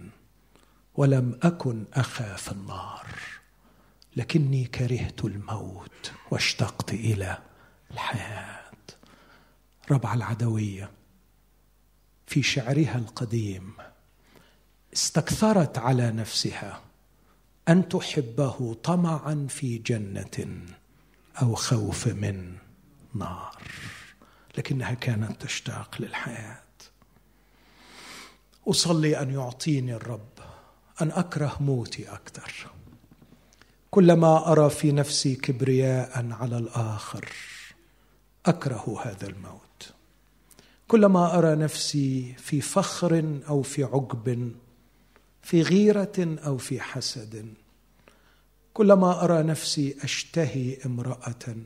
ولم أكن اخاف النار لكني كرهت الموت واشتقت إلى الحياة. ربع العدوية في شعرها القديم استكثرت على نفسها أن تحبه طمعا في جنة أو خوف من نار لكنها كانت تشتاق للحياة. أصلي أن يعطيني الرب أن أكره موتي أكثر. كلما أرى في نفسي كبرياء على الآخر أكره هذا الموت. كلما أرى نفسي في فخر أو في عجب في غيرة أو في حسد كلما أرى نفسي أشتهي امرأة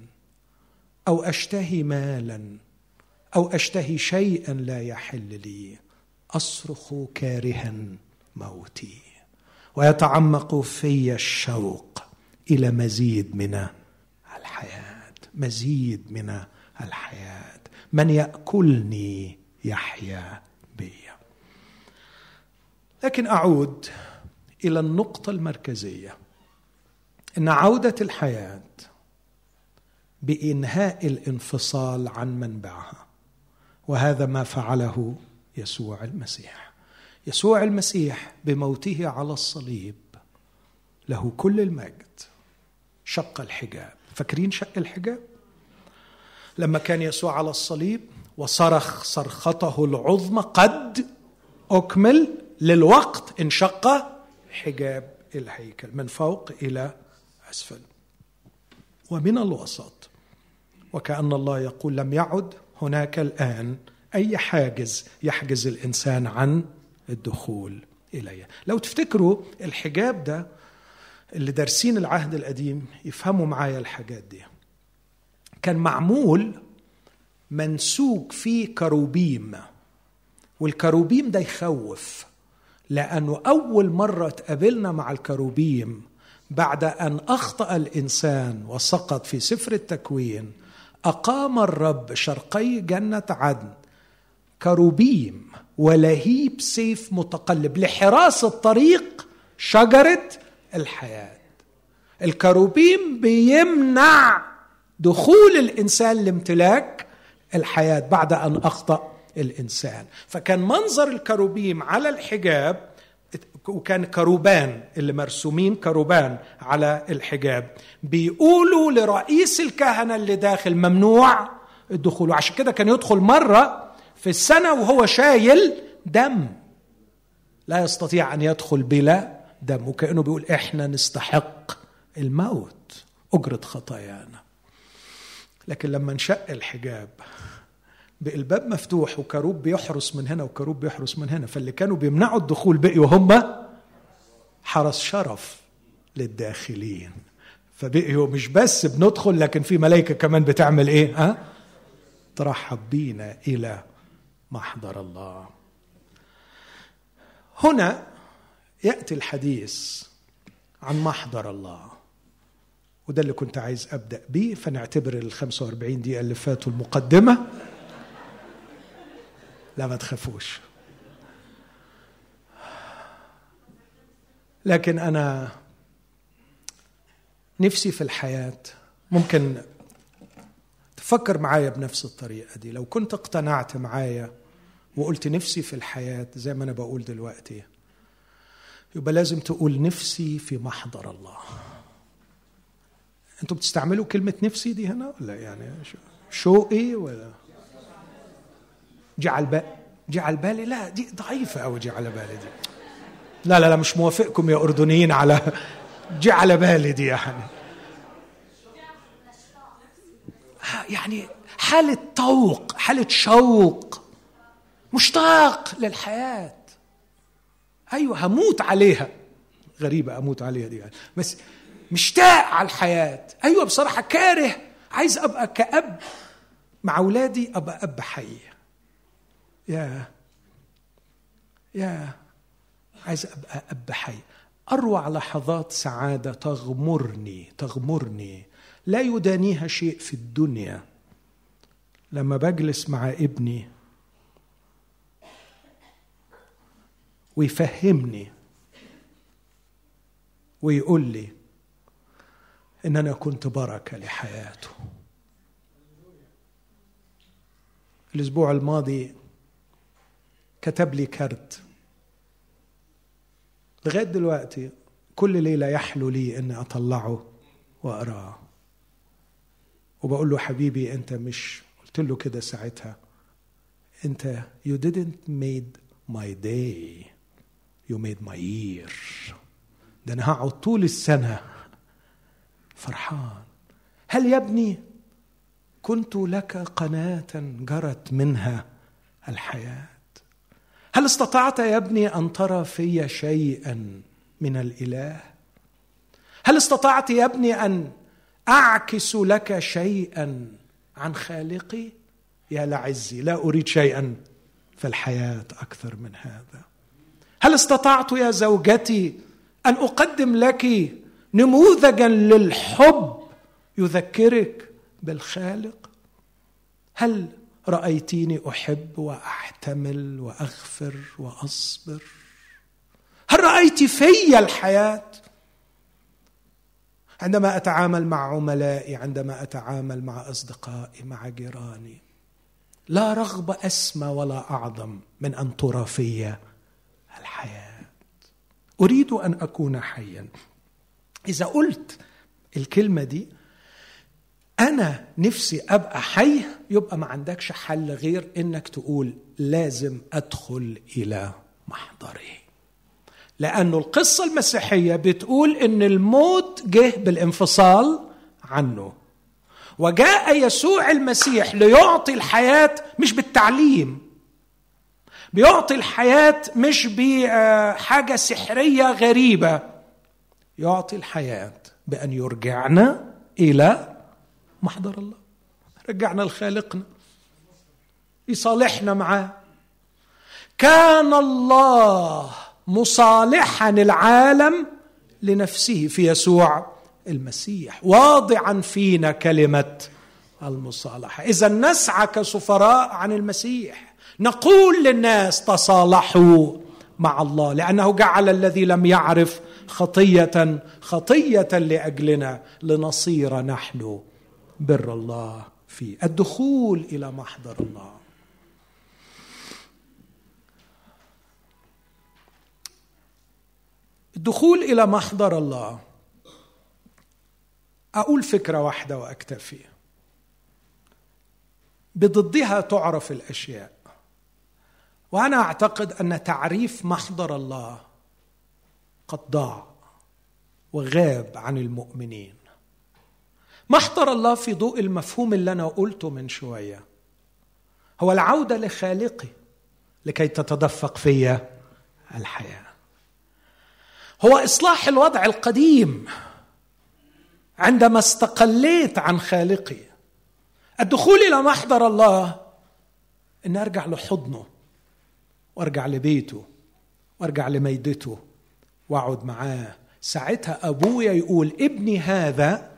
أو أشتهي مالا أو أشتهي شيئا لا يحل لي أصرخ كارها موتي ويتعمق في الشوق إلى مزيد من الحياة مزيد من الحياة. من يأكلني يحيا بي. لكن أعود إلى النقطة المركزية. إن عودة الحياة بإنهاء الانفصال عن منبعها وهذا ما فعله يسوع المسيح. يسوع المسيح بموته على الصليب له كل المجد شق الحجاب. فاكرين شق الحجاب؟ لما كان يسوع على الصليب وصرخ صرخته العظمى قد أكمل للوقت انشق حجاب الهيكل. من فوق إلى أسفل. ومن الوسط وكأن الله يقول لم يعد هناك الآن أي حاجز يحجز الإنسان عن الدخول اليه لو تفتكروا الحجاب ده اللي دارسين العهد القديم يفهموا معايا الحاجات دي. كان معمول منسوج فيه كروبيم والكروبيم ده يخوف لأنه أول مرة تقابلنا مع الكروبيم بعد أن أخطأ الإنسان وسقط في سفر التكوين أقام الرب شرقي جنة عدن. كروبيم ولهيب سيف متقلب لحراسة طريق شجرة الحياة. الكروبيم بيمنع دخول الإنسان لامتلاك الحياة بعد أن أخطأ الإنسان. فكان منظر الكروبيم على الحجاب وكان كروبان اللي مرسومين كروبان على الحجاب. بيقولوا لرئيس الكهنة اللي داخل ممنوع الدخول وعشان كده كان يدخل مرة في السنة وهو شايل دم. لا يستطيع أن يدخل بلا دم وكأنه بيقول إحنا نستحق الموت. أجرة خطايانا. لكن لما انشق الحجاب بقى الباب مفتوح وكروب بيحرس من هنا وكروب بيحرس من هنا فاللي كانوا بيمنعوا الدخول بقيوا هم حرس شرف للداخلين. فبقيوا مش بس بندخل لكن في ملائكة كمان بتعمل إيه؟ ها؟ ترحب بينا إلى محضر الله. هنا يأتي الحديث عن محضر الله. وده اللي كنت عايز أبدأ بيه فنعتبر ال 45 دقيقة اللي فاتوا المقدمة. لا ما تخافوش. لكن أنا نفسي في الحياة ممكن تفكر معايا بنفس الطريقة دي. لو كنت اقتنعت معايا وقلت نفسي في الحياة زي ما أنا بقول دلوقتي يبقى لازم تقول نفسي في محضر الله. أنتوا بتستعملوا كلمة نفسي دي هنا ولا يعني شوقي ولا؟ جعل بالي جعل بالي؟ لا دي ضعيفة أوي جعل بالي دي. لا لا لا مش موافقكم يا أردنيين على [laughs] جعل بالي دي يعني. يعني حالة طوق حالة شوق مشتاق للحياة. أيوة هموت عليها. غريبة أموت عليها دي يعني. بس مشتاق على الحياة. أيوة بصراحة كاره. عايز أبقى كأب مع أولادي أبقى أب حي. يا يا عايز أبقى أب حي. أروع لحظات سعادة تغمرني تغمرني. لا يدانيها شيء في الدنيا. لما بجلس مع ابني ويفهمني ويقول لي إن أنا كنت بركة لحياته. الأسبوع الماضي كتب لي كارت لغاية دلوقتي كل ليلة يحلو لي إني أطلعه واقراه وبقول له حبيبي انت مش قلت له كده ساعتها. انت you didn't made my day. You made my year. ده أنا هقعد طول السنة فرحان. هل يا ابني كنت لك قناة جرت منها الحياة؟ هل استطعت يا ابني أن ترى في شيئا من الإله؟ هل استطعت يا ابني أن أعكس لك شيئا عن خالقي؟ يا لعزي لا أريد شيئا في الحياة أكثر من هذا. هل استطعت يا زوجتي أن أقدم لك نموذجا للحب يذكرك بالخالق؟ هل رأيتيني أحب وأحتمل وأغفر وأصبر؟ هل رأيت في الحياة عندما أتعامل مع عملائي عندما أتعامل مع أصدقائي مع جيراني لا رغبه أسمى ولا أعظم من أن ترى في الحياة. أريد أن أكون حيا. إذا قلت الكلمة دي أنا نفسي أبقى حي يبقى ما عندكش حل غير إنك تقول لازم أدخل إلى محضره لأن القصة المسيحية بتقول إن الموت جه بالانفصال عنه. وجاء يسوع المسيح ليعطي الحياة مش بالتعليم. بيعطي الحياة مش بحاجة سحرية غريبة. يعطي الحياة بأن يرجعنا إلى محضر الله. رجعنا لخالقنا. يصالحنا معاه. كان الله مصالحا العالم لنفسه في يسوع المسيح. واضعا فينا كلمة المصالحة. اذا نسعى كسفراء عن المسيح. نقول للناس تصالحوا مع الله لأنه جعل الذي لم يعرف خطية خطية لأجلنا لنصير نحن بر الله في الدخول إلى محضر الله. الدخول إلى محضر الله. أقول فكرة واحدة وأكتفي. بضدها تعرف الأشياء. وأنا أعتقد أن تعريف محضر الله قد ضاع وغاب عن المؤمنين. محضر الله في ضوء المفهوم اللي أنا قلته من شوية. هو العودة لخالقي لكي تتدفق في الحياة. هو إصلاح الوضع القديم. عندما استقليت عن خالقي الدخول إلى محضر الله ان أرجع لحضنه وأرجع لبيته وأرجع لميدته وأقعد معاه. ساعتها أبويا يقول ابني هذا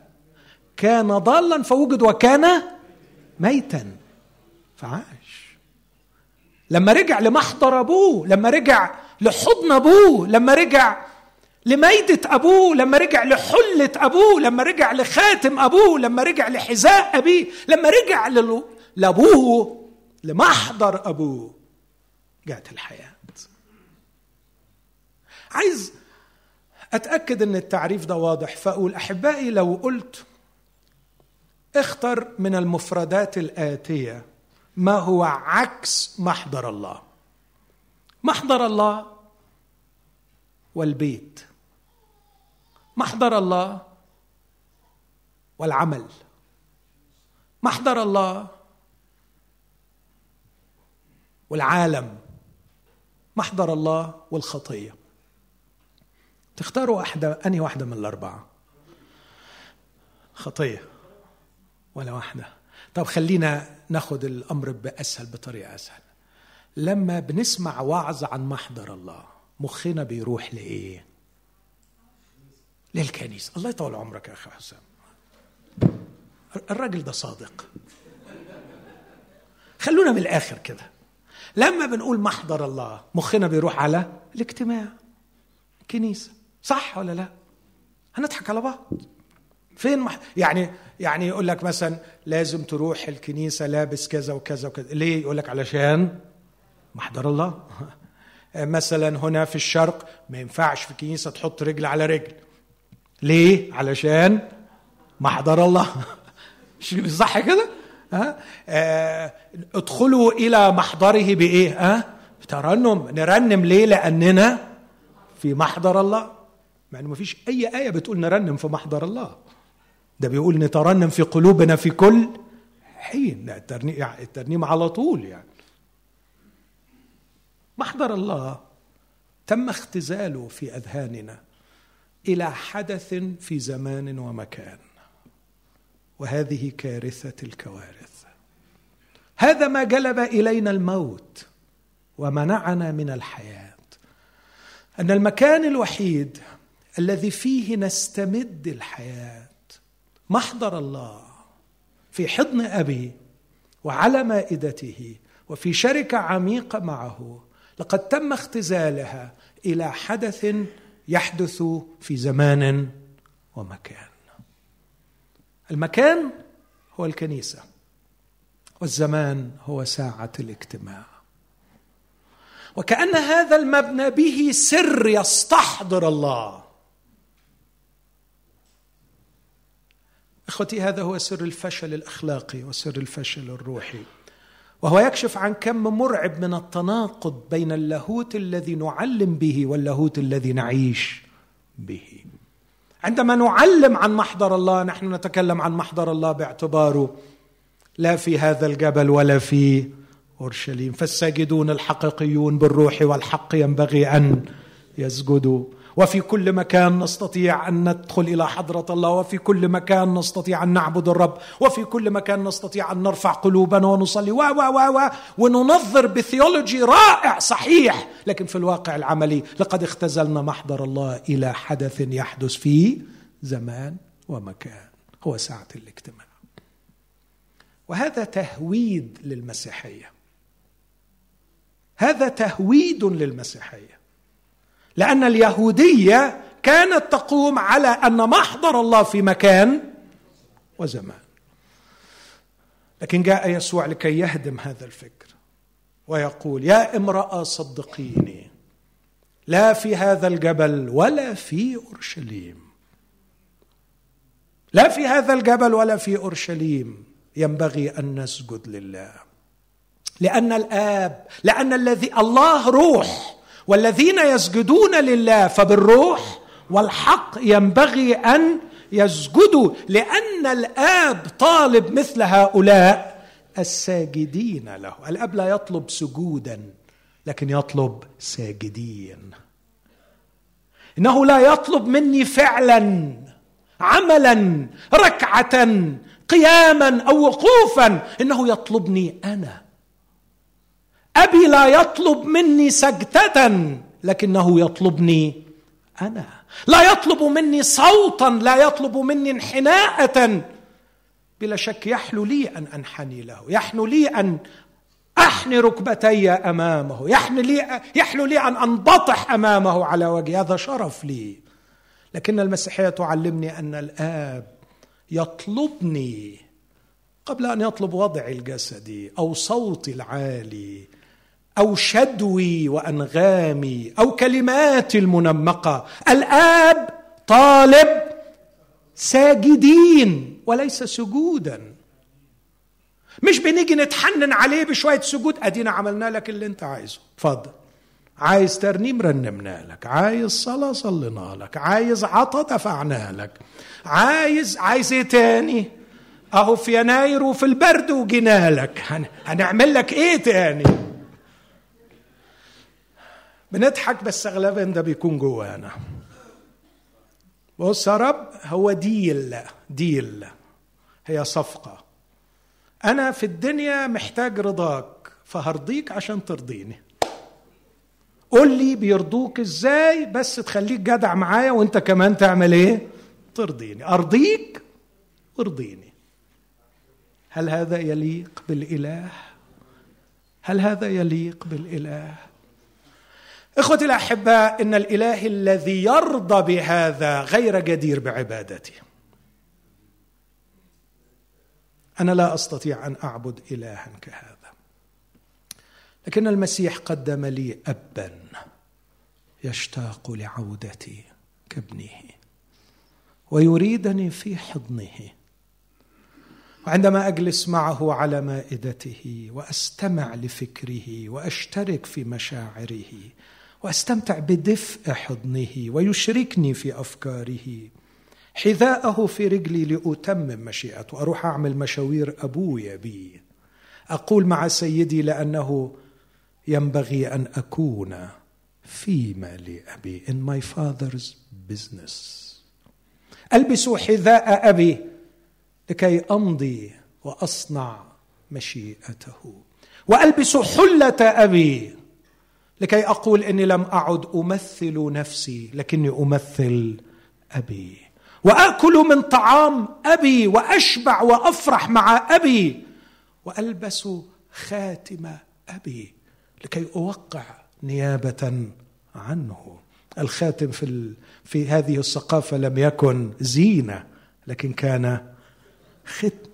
كان ضالا فوجد وكان ميتا. فعاش. لما رجع لمحضر أبوه لما رجع لحضن أبوه لما رجع لميدة أبوه لما رجع لحلة أبوه لما رجع لخاتم أبوه لما رجع لحذاء أبيه لما رجع لأبوه لمحضر أبوه. جاءت الحياة. عايز أتأكد أن التعريف ده واضح فأقول أحبائي لو قلت اختر من المفردات الآتية ما هو عكس محضر الله. محضر الله والبيت. محضر الله. والعمل. محضر الله. والعالم. محضر الله. والخطية. تختاروا واحدة أنهي واحدة من الأربعة؟ خطية. ولا واحدة. طب خلينا ناخد الأمر بأسهل بطريقة أسهل. لما بنسمع وعظ عن محضر الله مخنا بيروح لإيه؟ للكنيسة. الله يطول عمرك يا أخي حسام. الراجل ده صادق. خلونا من الآخر كده. لما بنقول محضر الله مخنا بيروح على الاجتماع. كنيسة. صح ولا لا؟ هنضحك على بعض. فين مح... يعني يعني يقول لك مثلا لازم تروح الكنيسة لابس كذا وكذا وكذا. ليه؟ يقول لك علشان محضر الله. [laughs] مثلا هنا في الشرق ما ينفعش في كنيسة تحط رجل على رجل. ليه؟ علشان محضر الله. [laughs] مش صح كده؟ ها؟ آه ادخلوا إلى محضره بإيه؟ ها؟ بترنم. نرنم ليه؟ لأننا في محضر الله. مع إنه ما فيش أي آية بتقول نرنم في محضر الله. ده بيقول نترنم في قلوبنا في كل حين. الترنيم, يعني الترنيم على طول يعني. محضر الله. تم اختزاله في أذهاننا. إلى حدث في زمان ومكان. وهذه كارثة الكوارث. هذا ما جلب إلينا الموت ومنعنا من الحياة. أن المكان الوحيد الذي فيه نستمد الحياة محضر الله في حضن أبي وعلى مائدته وفي شركة عميقة معه. لقد تم اختزالها إلى حدث يحدث في زمان ومكان. المكان هو الكنيسة والزمان هو ساعة الاجتماع. وكأن هذا المبنى به سر يستحضر الله. إخوتي هذا هو سر الفشل الأخلاقي وسر الفشل الروحي. وهو يكشف عن كم مرعب من التناقض بين اللاهوت الذي نعلم به واللاهوت الذي نعيش به. عندما نعلم عن محضر الله نحن نتكلم عن محضر الله باعتباره لا في هذا الجبل ولا في أورشليم. فالساجدون الحقيقيون بالروح والحق ينبغي أن يسجدوا. وفي كل مكان نستطيع أن ندخل إلى حضرة الله وفي كل مكان نستطيع أن نعبد الرب وفي كل مكان نستطيع أن نرفع قلوبنا ونصلي. و و و و وننظر بثيولوجي رائع صحيح. لكن في الواقع العملي لقد اختزلنا محضر الله إلى حدث يحدث في زمان ومكان. هو ساعة الاجتماع. وهذا تهويد للمسيحية. هذا تهويد للمسيحية. لأن اليهودية كانت تقوم على أن محضر الله في مكان وزمان. لكن جاء يسوع لكي يهدم هذا الفكر ويقول يا امرأة صدقيني لا في هذا الجبل ولا في أورشليم. لا في هذا الجبل ولا في أورشليم ينبغي أن نسجد لله. لأن الآب لأن الذي الله روح. والذين يسجدون لله فبالروح والحق ينبغي أن يسجدوا لأن الآب طالب مثل هؤلاء الساجدين له. الآب لا يطلب سجودا لكن يطلب ساجدين. إنه لا يطلب مني فعلا عملا ركعه قياما أو وقوفا. إنه يطلبني أنا. أبي لا يطلب مني سجدة لكنه يطلبني أنا. لا يطلب مني صوتا لا يطلب مني انحناءة. بلا شك يحلو لي أن أنحني له يحلو لي أن أحني ركبتي أمامه يحلو لي يحلو لي أن أنبطح أمامه على وجهي. هذا شرف لي. لكن المسيحيه تعلمني أن الآب يطلبني قبل أن يطلب وضعي الجسدي أو صوتي العالي. أو شدوي وأنغامي أو كلماتي المنمقة. الآب طالب ساجدين وليس سجودا. مش بنيجي نتحنن عليه بشوية سجود. أدينا عملنا لك اللي أنت عايزه. اتفضل. عايز ترنيم رنمنا لك. عايز صلاة صلينا لك. عايز عطا دفعنا لك. عايز عايز إيه تاني؟ أهو في يناير وفي البرد وجينا لك. هنعمل لك إيه تاني؟ بنضحك بس اغلبا ده بيكون جوانا بص يا رب هو ديل ديل. هي صفقة. أنا في الدنيا محتاج رضاك فهرضيك عشان ترضيني. قول لي بيرضوك إزاي بس تخليك جدع معايا وأنت كمان تعمل إيه؟ ترضيني. أرضيك ارضيني هل هذا يليق بالإله؟ هل هذا يليق بالإله؟ إخوتي الأحباء إن الإله الذي يرضى بهذا غير جدير بعبادته. أنا لا أستطيع أن أعبد الها كهذا. لكن المسيح قدم لي ابا يشتاق لعودتي كابنه ويريدني في حضنه. وعندما أجلس معه على مائدته وأستمع لفكره وأشترك في مشاعره واستمتع بدفء حضنه ويشركني في أفكاره. حذاءه في رجلي لأتمم مشيئته أروح أعمل مشاوير ابويا بي أقول مع سيدي لأنه ينبغي أن أكون في مال ابي in my father's business. البس حذاء أبي لكي أمضي وأصنع مشيئته. والبس حلة أبي لكي أقول إني لم أعد أمثل نفسي لكني أمثل أبي. وأكل من طعام أبي وأشبع وأفرح مع أبي وألبس خاتم أبي لكي أوقع نيابة عنه. الخاتم في في هذه الثقافة لم يكن زينة لكن كان ختم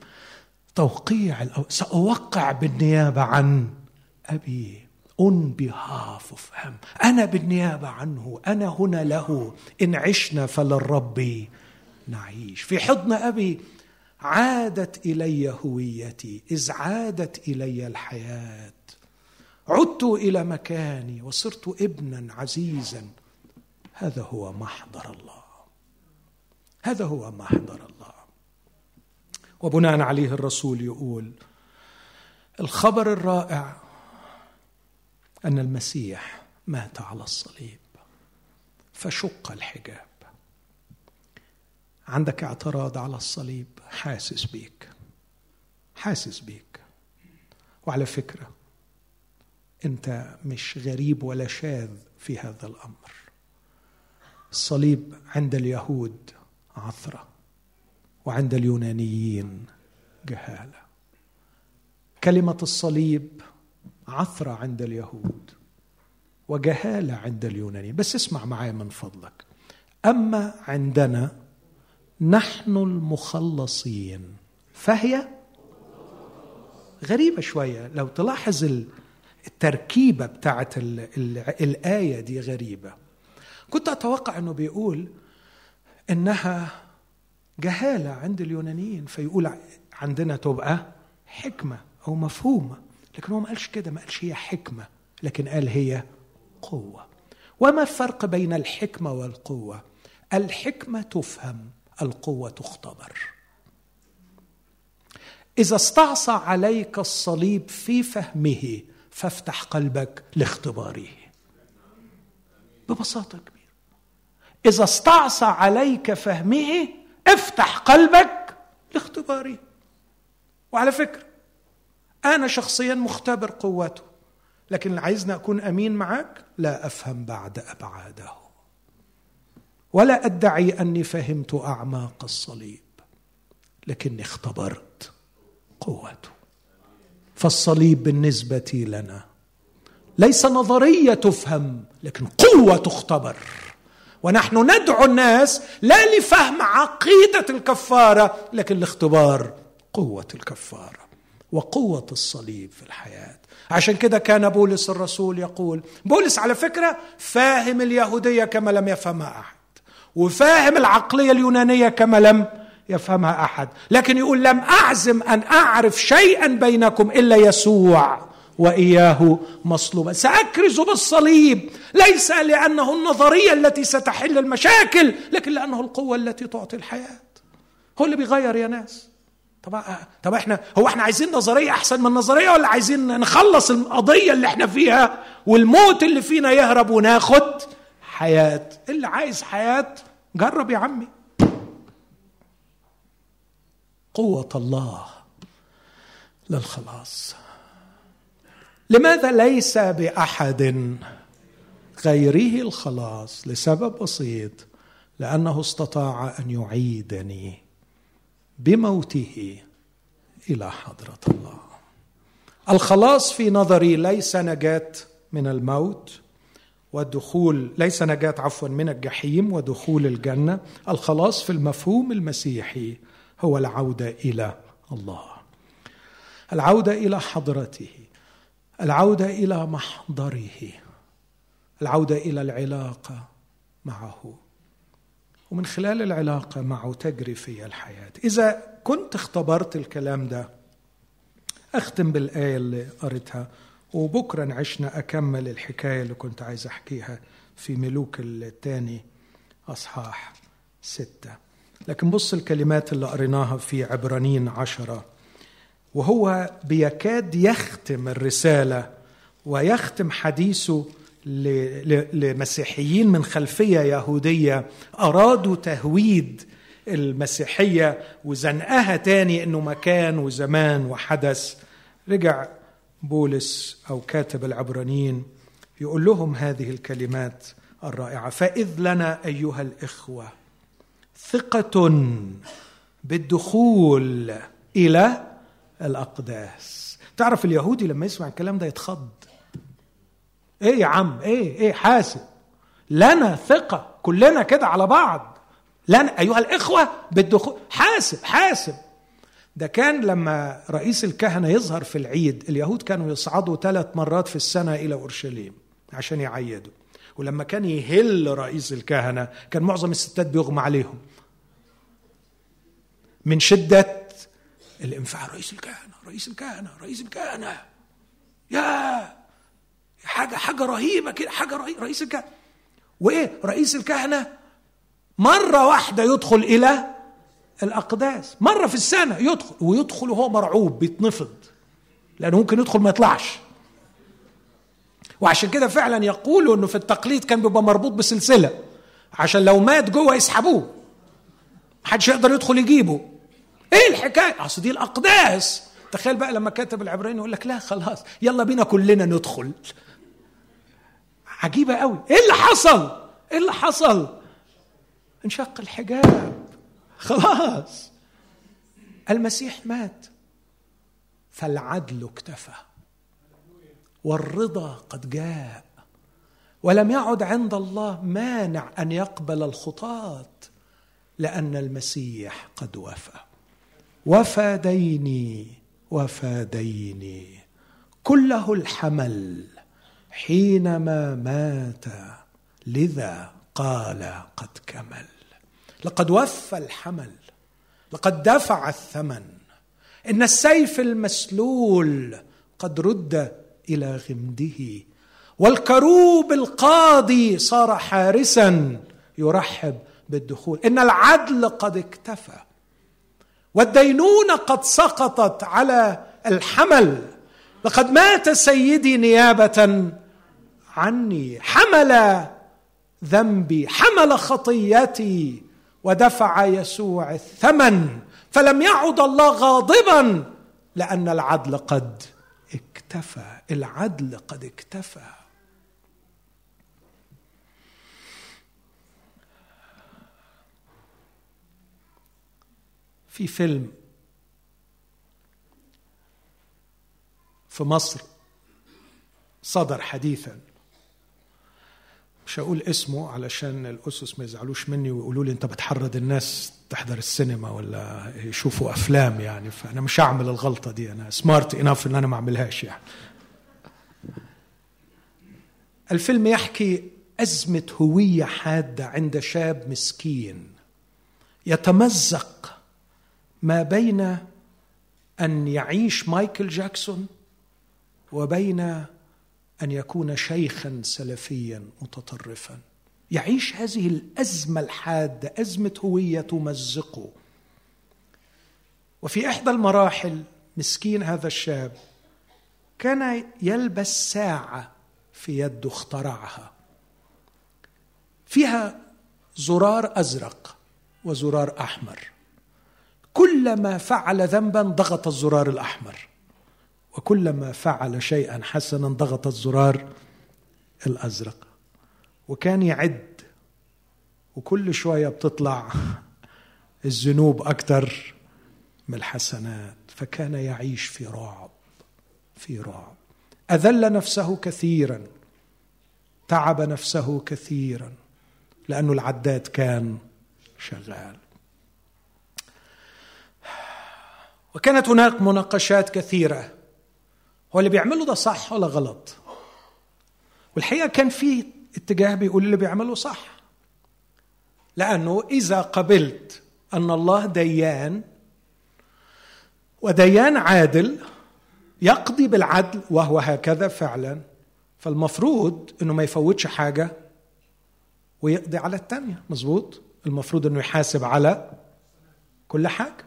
توقيع سأوقع بالنيابة عن أبي. On behalf of him. أنا بالنيابة عنه. أنا هنا له. إن عشنا فللرب نعيش. في حضن أبي عادت إلي هويتي. إذ عادت إلي الحياة. عدت إلى مكاني وصرت ابنا عزيزا. هذا هو محضر الله. هذا هو محضر الله. وبناء عليه الرسول يقول الخبر الرائع أن المسيح مات على الصليب فشق الحجاب. عندك اعتراض على الصليب؟ حاسس بيك. حاسس بيك. وعلى فكرة أنت مش غريب ولا شاذ في هذا الأمر. الصليب عند اليهود عثرة وعند اليونانيين جهالة. كلمة الصليب عثرة عند اليهود وجهالة عند اليونانيين. بس اسمع معايا من فضلك. أما عندنا نحن المخلصين فهي غريبة شوية. لو تلاحظ التركيبة بتاعت الآية دي غريبة. كنت أتوقع أنه بيقول إنها جهالة عند اليونانيين فيقول عندنا تبقى حكمة أو مفهومة. لكن هو ما قالش كده ما قالش هي حكمة لكن قال هي قوة. وما الفرق بين الحكمة والقوة؟ الحكمة تفهم القوة تختبر. إذا استعصى عليك الصليب في فهمه فافتح قلبك لاختباره. ببساطة كبيرة. إذا استعصى عليك فهمه افتح قلبك لاختباره. وعلى فكرة أنا شخصيا مختبر قوته لكن عايزني أكون أمين معك؟ لا أفهم بعد أبعاده. ولا أدعي أني فهمت أعماق الصليب لكني اختبرت قوته. فالصليب بالنسبة لنا ليس نظرية تفهم لكن قوة تختبر. ونحن ندعو الناس لا لفهم عقيدة الكفارة لكن لاختبار قوة الكفارة. وقوة الصليب في الحياة. عشان كده كان بولس الرسول يقول بولس على فكرة فاهم اليهودية كما لم يفهمها أحد وفاهم العقلية اليونانية كما لم يفهمها أحد لكن يقول لم أعزم أن أعرف شيئا بينكم إلا يسوع وإياه مصلوبا. سأكرز بالصليب ليس لأنه النظرية التي ستحل المشاكل لكن لأنه القوة التي تعطي الحياة. هو اللي بيغير يا ناس. طب طب إحنا هو إحنا عايزين نظرية أحسن من نظرية ولا عايزين نخلص القضية اللي إحنا فيها والموت اللي فينا يهرب وناخد حياة؟ اللي عايز حياة جرب يا عمي. قوة الله للخلاص. لماذا ليس بأحد غيره الخلاص؟ لسبب بسيط لأنه استطاع أن يعيدني. بموته إلى حضرة الله. الخلاص في نظري ليس نجاة من الموت والدخول ليس نجاة عفوا من الجحيم ودخول الجنة. الخلاص في المفهوم المسيحي هو العودة إلى الله. العودة إلى حضرته العودة إلى محضره العودة إلى العلاقة معه. ومن خلال العلاقة معه تجري في الحياة. إذا كنت اختبرت الكلام ده أختم بالآية اللي قريتها وبكره نعشنا أكمل الحكاية اللي كنت عايز أحكيها في ملوك الثاني أصحاح ستة. لكن بص الكلمات اللي قريناها في عبرانين عشرة. وهو بيكاد يختم الرسالة ويختم حديثه لمسيحيين من خلفية يهودية أرادوا تهويد المسيحية وزنقها تاني إنه مكان وزمان وحدث. رجع بولس أو كاتب العبرانيين يقول لهم هذه الكلمات الرائعة فإذ لنا أيها الإخوة ثقة بالدخول إلى الأقداس. تعرف اليهودي لما يسمع الكلام ده يتخض. إيه يا عم؟ إيه؟ إيه؟ حاسب. لنا ثقة كلنا كده على بعض. لنا أيها الإخوة بالدخول. حاسب حاسب. ده كان لما رئيس الكهنة يظهر في العيد اليهود كانوا يصعدوا ثلاث مرات في السنة إلى أورشليم عشان يعيدوا. ولما كان يهل رئيس الكهنة كان معظم الستات بيغمى عليهم. من شدة الانفعال رئيس الكهنة رئيس الكهنة رئيس الكهنة. يا حاجة حاجة رهيبة كده حاجة رهيبه رئيس الكهنه وإيه؟ رئيس الكهنة مرة واحدة يدخل إلى الأقداس مرة في السنة يدخل ويدخل وهو مرعوب بيتنفض لأنه ممكن يدخل ما يطلعش. وعشان كده فعلا يقولوا إنه في التقليد كان بيبقى مربوط بسلسلة عشان لو مات جوه يسحبوه محدش يقدر يدخل يجيبه. إيه الحكاية؟ أصل دي الأقداس. تخيل بقى لما كاتب العبراني يقول لك لا خلاص يلا بينا كلنا ندخل. عجيبة قوي. إيه اللي حصل؟ إيه اللي حصل؟ انشق الحجاب. خلاص. المسيح مات. فالعدل اكتفى. والرضا قد جاء. ولم يعد عند الله مانع أن يقبل الخطاة لأن المسيح قد وفى. وفى ديني وفى ديني كله الحمل. حينما مات لذا قال قد كمل. لقد وفى الحمل لقد دفع الثمن. إن السيف المسلول قد رد إلى غمده والكروب القاضي صار حارسا يرحب بالدخول. إن العدل قد اكتفى والدينونه قد سقطت على الحمل. لقد مات سيدي نيابة عني حمل ذنبي حمل خطيتي ودفع يسوع الثمن فلم يعد الله غاضبا لأن العدل قد اكتفى العدل قد اكتفى. في فيلم في مصر صدر حديثا مش هقول اسمه علشان الأسس ما يزعلوش مني ويقولوا لي أنت بتحرض الناس تحضر السينما ولا يشوفوا أفلام يعني. فأنا مش هعمل الغلطة دي. أنا سمارت اناف إن أنا ما أعملهاش يعني. الفيلم يحكي أزمة هوية حادة عند شاب مسكين يتمزق ما بين أن يعيش مايكل جاكسون وبين أن يكون شيخا سلفيا متطرفا. يعيش هذه الأزمة الحادة أزمة هوية تمزقه. وفي إحدى المراحل مسكين هذا الشاب كان يلبس ساعة في يده اخترعها. فيها زرار أزرق وزرار أحمر. كلما فعل ذنبا ضغط الزرار الأحمر. وكلما فعل شيئا حسنا ضغط الزرار الأزرق. وكان يعد وكل شوية بتطلع الذنوب أكثر من الحسنات. فكان يعيش في رعب في رعب. أذل نفسه كثيرا تعب نفسه كثيرا لأنه العداد كان شغال. وكانت هناك مناقشات كثيرة. هو اللي بيعمله ده صح ولا غلط؟ والحقيقة كان في اتجاه بيقول اللي بيعمله صح. لأنه إذا قبلت أن الله ديان وديان عادل يقضي بالعدل وهو هكذا فعلا. فالمفروض إنه ما يفوتش حاجة ويقضي على الثانية مظبوط؟ المفروض إنه يحاسب على كل حاجة.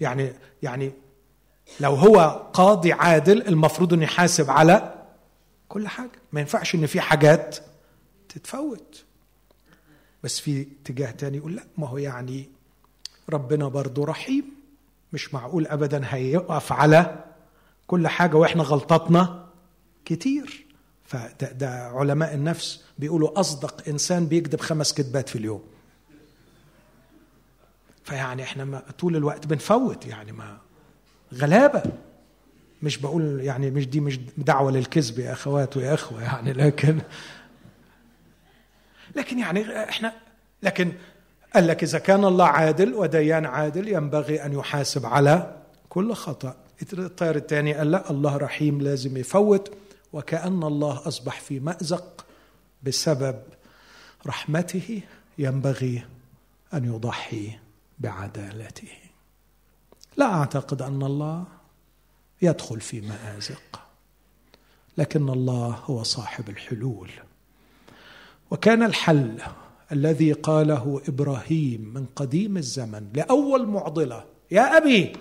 يعني يعني لو هو قاضي عادل المفروض إنه يحاسب على كل حاجة. ما ينفعش إن في حاجات تتفوت. بس في اتجاه تاني يقول لا ما هو يعني ربنا برضه رحيم. مش معقول ابدا هيقف على كل حاجة وإحنا غلطتنا كتير. فده ده علماء النفس بيقولوا أصدق إنسان بيكذب خمس كذبات في اليوم. فيعني إحنا ما طول الوقت بنفوت يعني ما غلابة. مش بقول يعني مش دي مش دعوة للكذب يا أخوات ويا أخوة يعني لكن لكن يعني إحنا لكن قال لك إذا كان الله عادل وديان عادل ينبغي أن يحاسب على كل خطأ. الطير الثاني قال لا الله رحيم لازم يفوت وكأن الله أصبح في مأزق بسبب رحمته ينبغي أن يضحي بعدالته. لا أعتقد أن الله يدخل في مآزق لكن الله هو صاحب الحلول. وكان الحل الذي قاله إبراهيم من قديم الزمن لأول معضلة يا أبي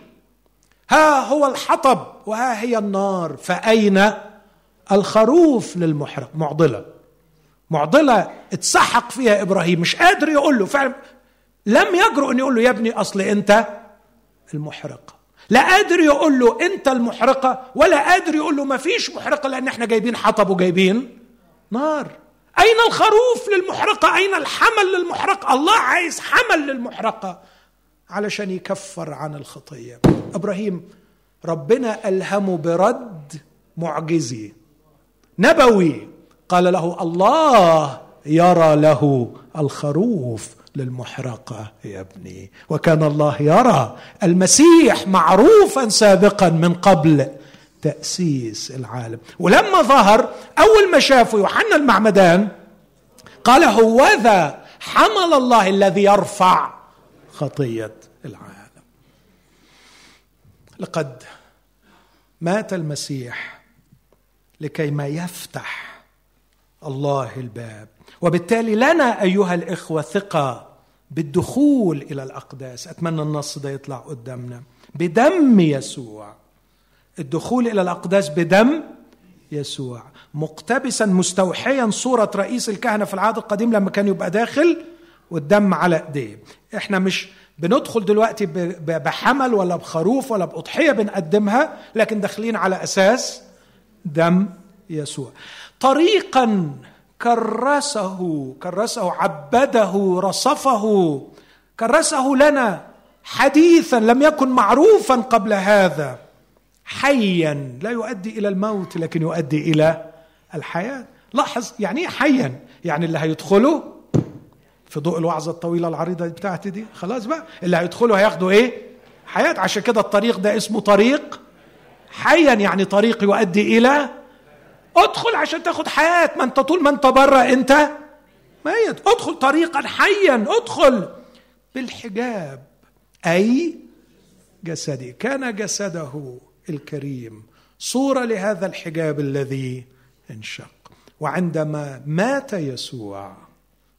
ها هو الحطب وها هي النار فأين الخروف للمحرق؟ معضلة. معضلة اتسحق فيها إبراهيم مش قادر يقول له فعلا لم يجرؤ أن يقول له يا ابني أصل أنت المحرقة. لا قادر يقول له أنت المحرقة ولا قادر يقول له ما فيش محرقة لأن إحنا جايبين حطب وجايبين نار. أين الخروف للمحرقة؟ أين الحمل للمحرقة؟ الله عايز حمل للمحرقة علشان يكفر عن الخطية. إبراهيم ربنا الهمه برد معجزي. نبوي قال له الله يرى له الخروف. للمحرقة يا ابني. وكان الله يرى المسيح معروفا سابقا من قبل تأسيس العالم. ولما ظهر أول ما شافه يوحنا المعمدان قال هوذا حمل الله الذي يرفع خطية العالم. لقد مات المسيح لكي ما يفتح الله الباب. وبالتالي لنا أيها الإخوة ثقة بالدخول إلى الأقداس. أتمنى النص ده يطلع قدامنا. بدم يسوع. الدخول إلى الأقداس بدم يسوع. مقتبسا مستوحيا صورة رئيس الكهنة في العهد القديم لما كان يبقى داخل والدم على إيديه. إحنا مش بندخل دلوقتي بحمل ولا بخروف ولا بأضحية بنقدمها لكن داخلين على أساس دم يسوع. طريقا كرسه كرسه عبده رصفه. كرسه لنا حديثا لم يكن معروفا قبل هذا. حيا. لا يؤدي إلى الموت لكن يؤدي إلى الحياة. لاحظ يعني إيه حيا؟ يعني اللي هيدخله في ضوء الوعظة الطويلة العريضة بتاعتي دي. خلاص بقى. اللي هيدخلوا هياخدوا إيه؟ حياة. عشان كده الطريق ده اسمه طريق. حيا يعني طريق يؤدي إلى ادخل عشان تاخد حياة. ما انت طول ما انت بره انت ميت. ادخل طريقا حيا. ادخل بالحجاب. أي جسدي. كان جسده الكريم. صورة لهذا الحجاب الذي انشق. وعندما مات يسوع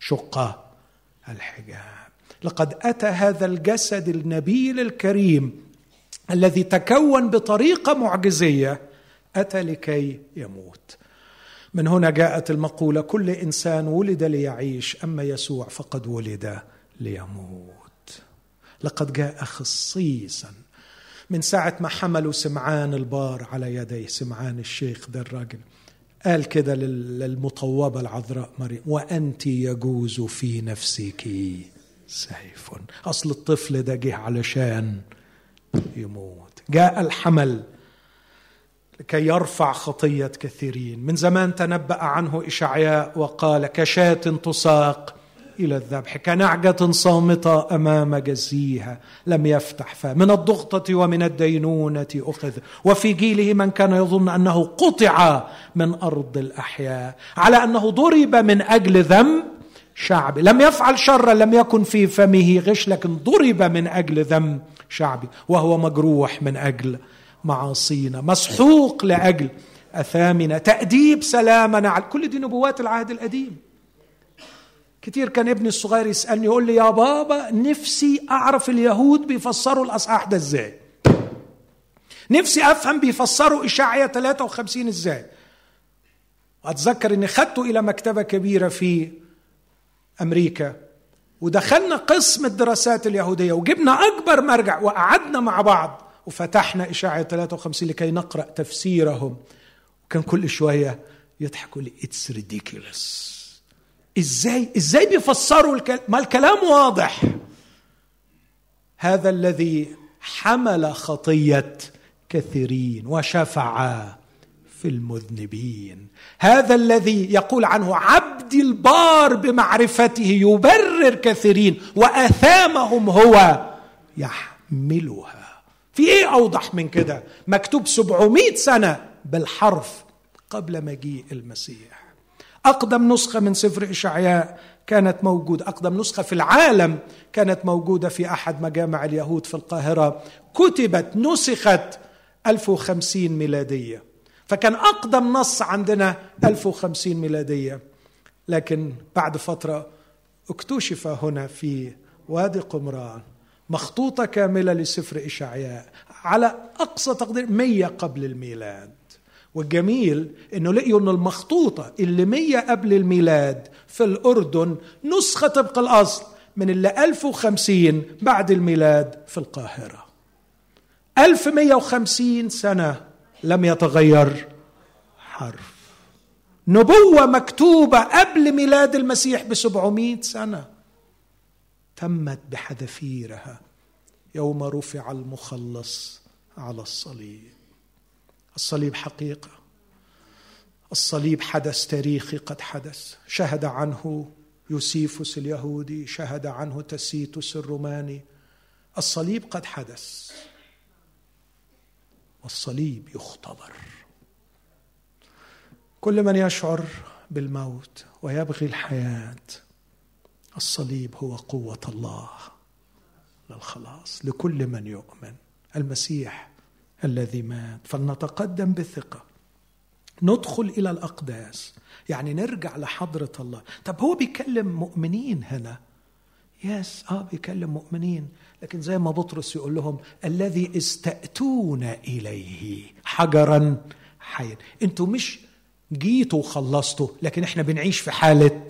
شق الحجاب. لقد أتى هذا الجسد النبيل الكريم الذي تكون بطريقة معجزية أتى لكي يموت. من هنا جاءت المقولة كل إنسان ولد ليعيش أما يسوع فقد ولد ليموت. لقد جاء خصيصا من ساعة ما حملوا سمعان البار على يديه سمعان الشيخ ده الراجل قال كده للمطوبة العذراء مريم وأنت يجوز في نفسك سيف. أصل الطفل ده جه علشان يموت. جاء الحمل. لكي يرفع خطية كثيرين. من زمان تنبأ عنه إشعياء وقال كشاة تساق إلى الذبح كنعجة صامتة أمام جزيها لم يفتح فاه من الضغطة ومن الدينونة أخذ. وفي جيله من كان يظن أنه قطع من أرض الأحياء على أنه ضرب من أجل ذنب شعبي. لم يفعل شرا لم يكن في فمه غش لكن ضرب من أجل ذنب شعبي وهو مجروح من أجل معاصينا. مسحوق لأجل. أثامنا. تأديب سلامنا على كل دي نبوات العهد القديم. كتير كان ابني الصغير يسألني يقول لي يا بابا نفسي أعرف اليهود بيفسروا الأصحاح ده إزاي؟ نفسي أفهم بيفسروا اشعيا 53 إزاي؟ اتذكر إني خدته إلى مكتبة كبيرة في أمريكا ودخلنا قسم الدراسات اليهودية وجبنا أكبر مرجع وقعدنا مع بعض. وفتحنا إشعياء 53 لكي نقرأ تفسيرهم. وكان كل شوية يضحكوا لي it's ridiculous إزاي إزاي بيفسروا الكلام ما الكلام واضح؟ هذا الذي حمل خطية كثيرين وشفع في المذنبين. هذا الذي يقول عنه عبدي البار بمعرفته يبرر كثيرين وأثامهم هو يحملها. في إيه أوضح من كده؟ مكتوب سبعمائة سنة بالحرف قبل مجيء المسيح. أقدم نسخة من سفر إشعياء كانت موجودة أقدم نسخة في العالم كانت موجودة في أحد مجامع اليهود في القاهرة. كتبت نسخت 1050 ميلادية. فكان أقدم نص عندنا 1050 ميلادية. لكن بعد فترة اكتشف هنا في وادي قمران مخطوطة كاملة لسفر إشعياء. على أقصى تقدير مية قبل الميلاد. والجميل إنه لقيوا ان المخطوطة اللي مية قبل الميلاد في الأردن نسخة طبق الأصل من اللي 1050 بعد الميلاد في القاهرة. 1150 سنة لم يتغير حرف. نبوة مكتوبة قبل ميلاد المسيح بسبعمائة سنة. تمت بحذافيرها. يوم رفع المخلص على الصليب. الصليب حقيقة. الصليب حدث تاريخي قد حدث. شهد عنه يوسيفوس اليهودي شهد عنه تسيتوس الروماني. الصليب قد حدث. والصليب يختبر. كل من يشعر بالموت ويبغي الحياة الصليب هو قوة الله. للخلاص لكل من يؤمن. المسيح الذي مات فلنتقدم بثقه ندخل إلى الأقداس. يعني نرجع لحضرة الله. طب هو بيكلم مؤمنين هنا؟ يس آه بيكلم مؤمنين. لكن زي ما بطرس يقول لهم الذي استأتون إليه حجرا حيا. أنتوا مش جيتوا وخلصتوا لكن إحنا بنعيش في حالة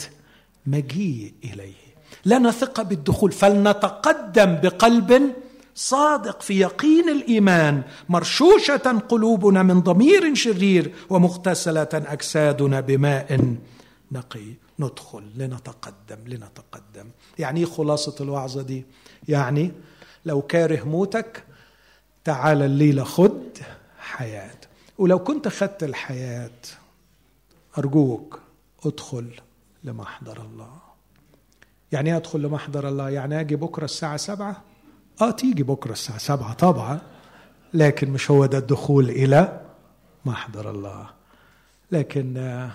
مجيء إليه. لنا ثقة بالدخول فلنتقدم بقلب صادق في يقين الإيمان مرشوشة قلوبنا من ضمير شرير ومغتسلة أجسادنا بماء نقي. ندخل لنتقدم لنتقدم. يعني إيه خلاصة الوعظة دي؟ يعني لو كاره موتك تعال الليلة خد حياة. ولو كنت خدت الحياة أرجوك ادخل لمحضر الله. يعني أدخل لمحضر الله يعني أجي بكرة الساعة سبعة؟ آه تيجي بكرة الساعة سبعة طبعا لكن مش هو ده الدخول إلى محضر الله. لكن آه،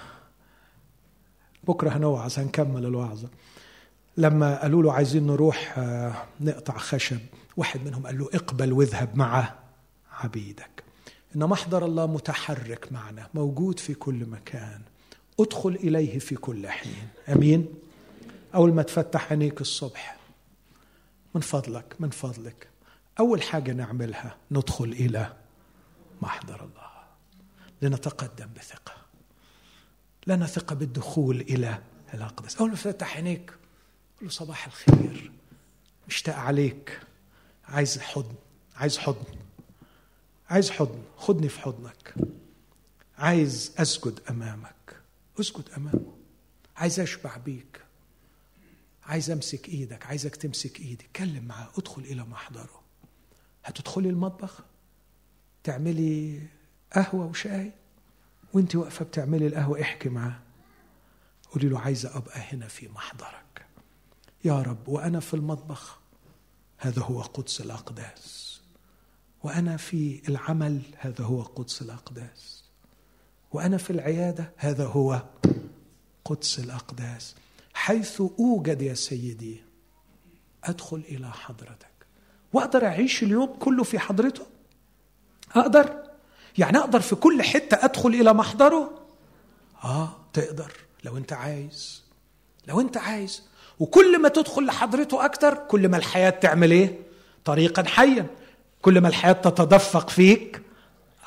بكرة هنوعظ هنكمل الوعظه لما قالوا له عايزين نروح آه، نقطع خشب واحد منهم قال له اقبل واذهب مع عبيدك. إن محضر الله متحرك معنا موجود في كل مكان ادخل إليه في كل حين. أمين؟ أول ما تفتح عينيك الصبح من فضلك من فضلك. أول حاجة نعملها ندخل إلى محضر الله. لنتقدم بثقة. لنا ثقة بالدخول إلى الأقدس. أول ما فتح عينيك له صباح الخير. مشتاق عليك. عايز حضن عايز حضن. عايز حضن. خدني في حضنك. عايز أسجد أمامك. أسجد أمامه. عايز أشبع بيك. عايز امسك إيدك عايزك تمسك ايدي. اتكلم معاه ادخل إلى محضره. هتدخلي المطبخ؟ تعملي قهوة وشاي؟ وانت واقفة بتعملي القهوة احكي معاه. قولي له عايزه أبقى هنا في محضرك. يا رب وأنا في المطبخ. هذا هو قدس الأقداس. وأنا في العمل هذا هو قدس الأقداس. وأنا في العيادة هذا هو قدس الأقداس. حيث أوجد يا سيدي أدخل إلى حضرتك. وأقدر أعيش اليوم كله في حضرته؟ أقدر. يعني أقدر في كل حتة أدخل إلى محضره؟ آه تقدر لو أنت عايز. لو أنت عايز. وكل ما تدخل لحضرته أكتر كل ما الحياة تعمل إيه؟ طريقا حيا. كل ما الحياة تتدفق فيك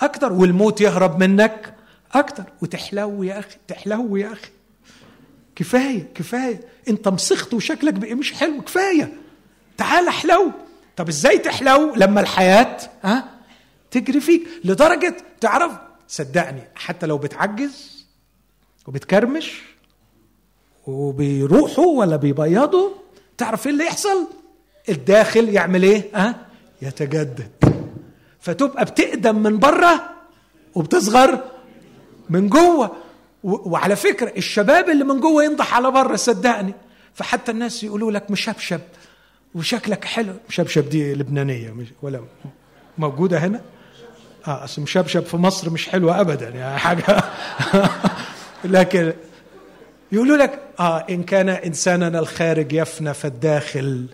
أكتر والموت يهرب منك أكتر. وتحلو يا أخي تحلو يا أخي. كفاية كفاية. انت مسخت وشكلك بقى مش حلو كفاية. تعال احلو. طب إزاي تحلو لما الحياة ها تجري فيك؟ لدرجة تعرف صدقني حتى لو بتعجز وبتكرمش وبيروحوا ولا بيبيضوا تعرف إيه اللي يحصل؟ الداخل يعمل إيه؟ ها يتجدد. فتبقى بتقدم من بره وبتصغر من جوه. وعلى فكرة الشباب اللي من جوه ينضح على بره صدقني. فحتى الناس يقولوا لك مشبشب وشكلك حلو. مشبشب دي لبنانية مش ولا موجودة هنا؟ آه أصل مشبشب في مصر مش حلوة ابدا يعني حاجة. [laughs] لكن يقولوا لك آه إن كان إنساننا الخارج يفنى فالداخل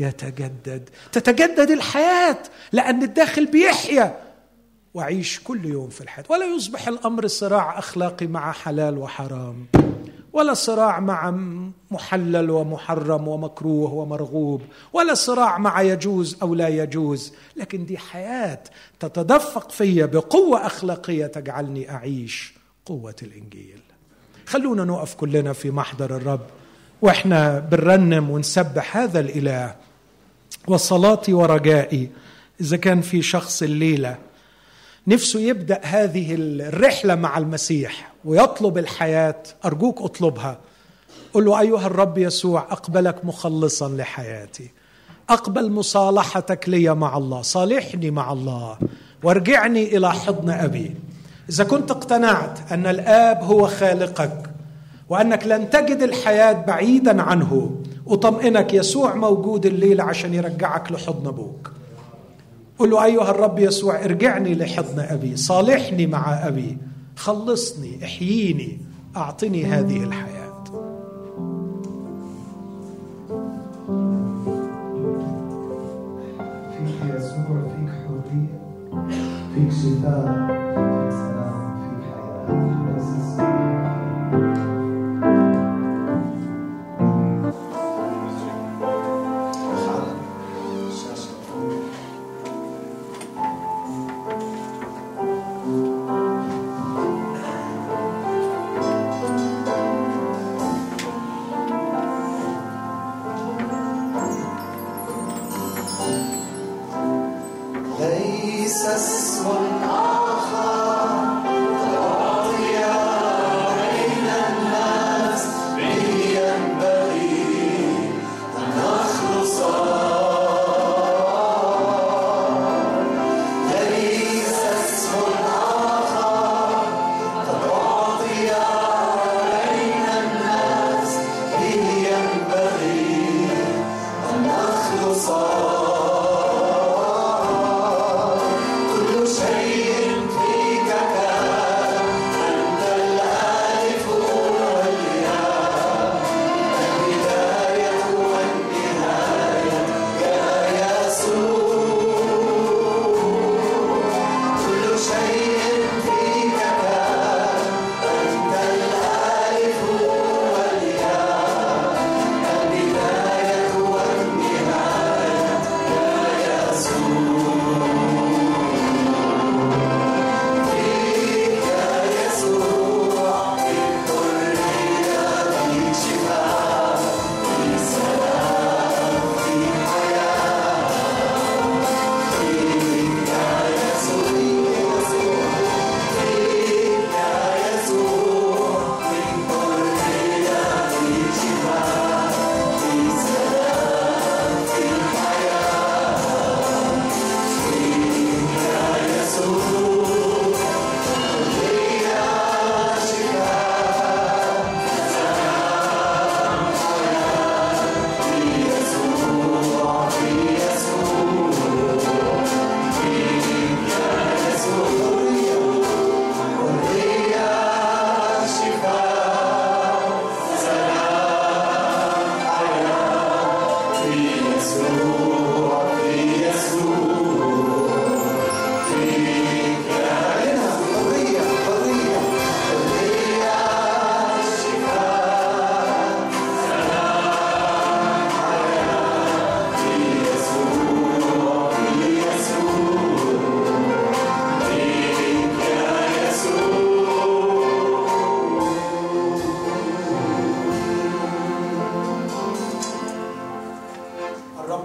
يتجدد. تتجدد الحياة لأن الداخل بيحيا. واعيش كل يوم في الحياة. ولا يصبح الأمر صراع أخلاقي مع حلال وحرام ولا صراع مع محلل ومحرم ومكروه ومرغوب ولا صراع مع يجوز أو لا يجوز. لكن دي حياة تتدفق في بقوة أخلاقية تجعلني أعيش قوة الإنجيل. خلونا نقف كلنا في محضر الرب وإحنا بنرنم ونسبح هذا الإله. وصلاتي ورجائي إذا كان في شخص الليلة نفسه يبدأ هذه الرحلة مع المسيح ويطلب الحياة. أرجوك اطلبها. قل له أيها الرب يسوع أقبلك مخلصا لحياتي. أقبل مصالحتك لي مع الله. صالحني مع الله. وارجعني إلى حضن أبي. إذا كنت اقتنعت أن الآب هو خالقك وأنك لن تجد الحياة بعيدا عنه أطمئنك يسوع موجود الليل عشان يرجعك لحضن أبوك. قل له أيها الرب يسوع ارجعني لحضن أبي صالحني مع أبي خلصني احييني أعطني هذه الحياة.
فيك يسوع فيك حرية فيك شفاء.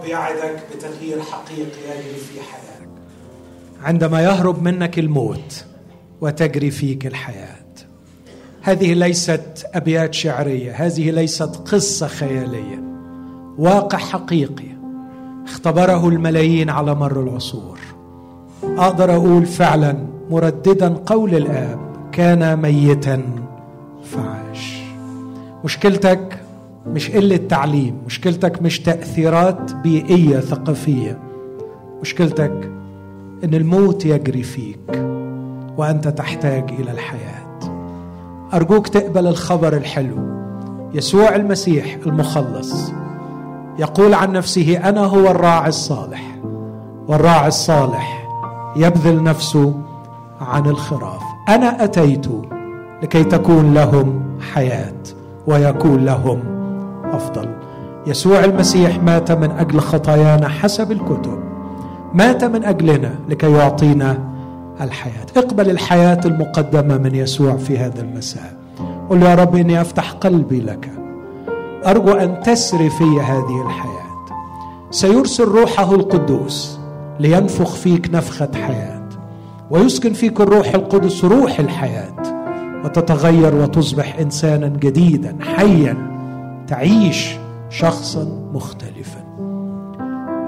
يعدك بتغيير حقيقي يجري في حياتك. عندما يهرب منك الموت وتجري فيك الحياة. هذه ليست أبيات شعرية هذه ليست قصة خيالية. واقع حقيقي اختبره الملايين على مر العصور. أقدر أقول فعلا مرددا قول الآب كان ميتا فعاش. مشكلتك مش قلة تعليم مشكلتك مش تأثيرات بيئية ثقافية. مشكلتك إن الموت يجري فيك وأنت تحتاج إلى الحياة. أرجوك تقبل الخبر الحلو. يسوع المسيح المخلص يقول عن نفسه أنا هو الراعي الصالح. والراعي الصالح يبذل نفسه عن الخراف. أنا أتيت لكي تكون لهم حياة ويكون لهم أفضل. يسوع المسيح مات من أجل خطايانا حسب الكتب. مات من أجلنا لكي يعطينا الحياة. اقبل الحياة المقدمة من يسوع في هذا المساء. قل يا رب إني أفتح قلبي لك. أرجو أن تسري في هذه الحياة. سيرسل روحه القدوس لينفخ فيك نفخة حياة. ويسكن فيك الروح القدس روح الحياة. وتتغير وتصبح إنسانا جديدا حيا. تعيش شخصا مختلفا.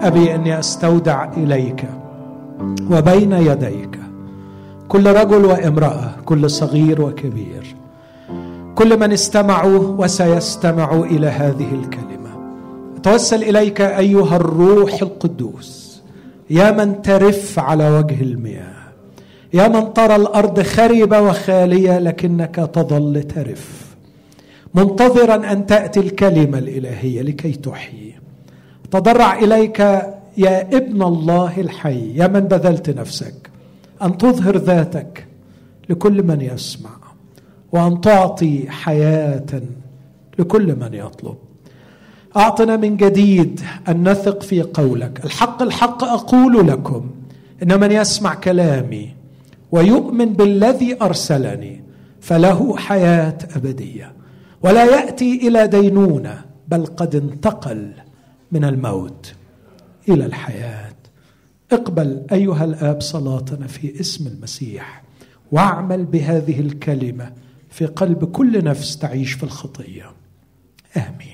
أبي أني أستودع إليك وبين يديك. كل رجل وامرأة كل صغير وكبير. كل من استمعوا وسيستمعوا إلى هذه الكلمة. اتوسل إليك أيها الروح القدوس. يا من ترف على وجه المياه. يا من ترى الأرض خربه وخالية لكنك تظل ترف. منتظرا أن تأتي الكلمة الإلهية لكي تحيي. تضرع إليك يا ابن الله الحي يا من بذلت نفسك أن تظهر ذاتك لكل من يسمع وأن تعطي حياة لكل من يطلب. أعطنا من جديد أن نثق في قولك. الحق الحق أقول لكم إن من يسمع كلامي ويؤمن بالذي أرسلني فله حياة أبدية. ولا يأتي إلى دينونة بل قد انتقل من الموت إلى الحياة. اقبل أيها الآب صلاتنا في اسم المسيح واعمل بهذه الكلمة في قلب كل نفس تعيش في الخطية. آمين.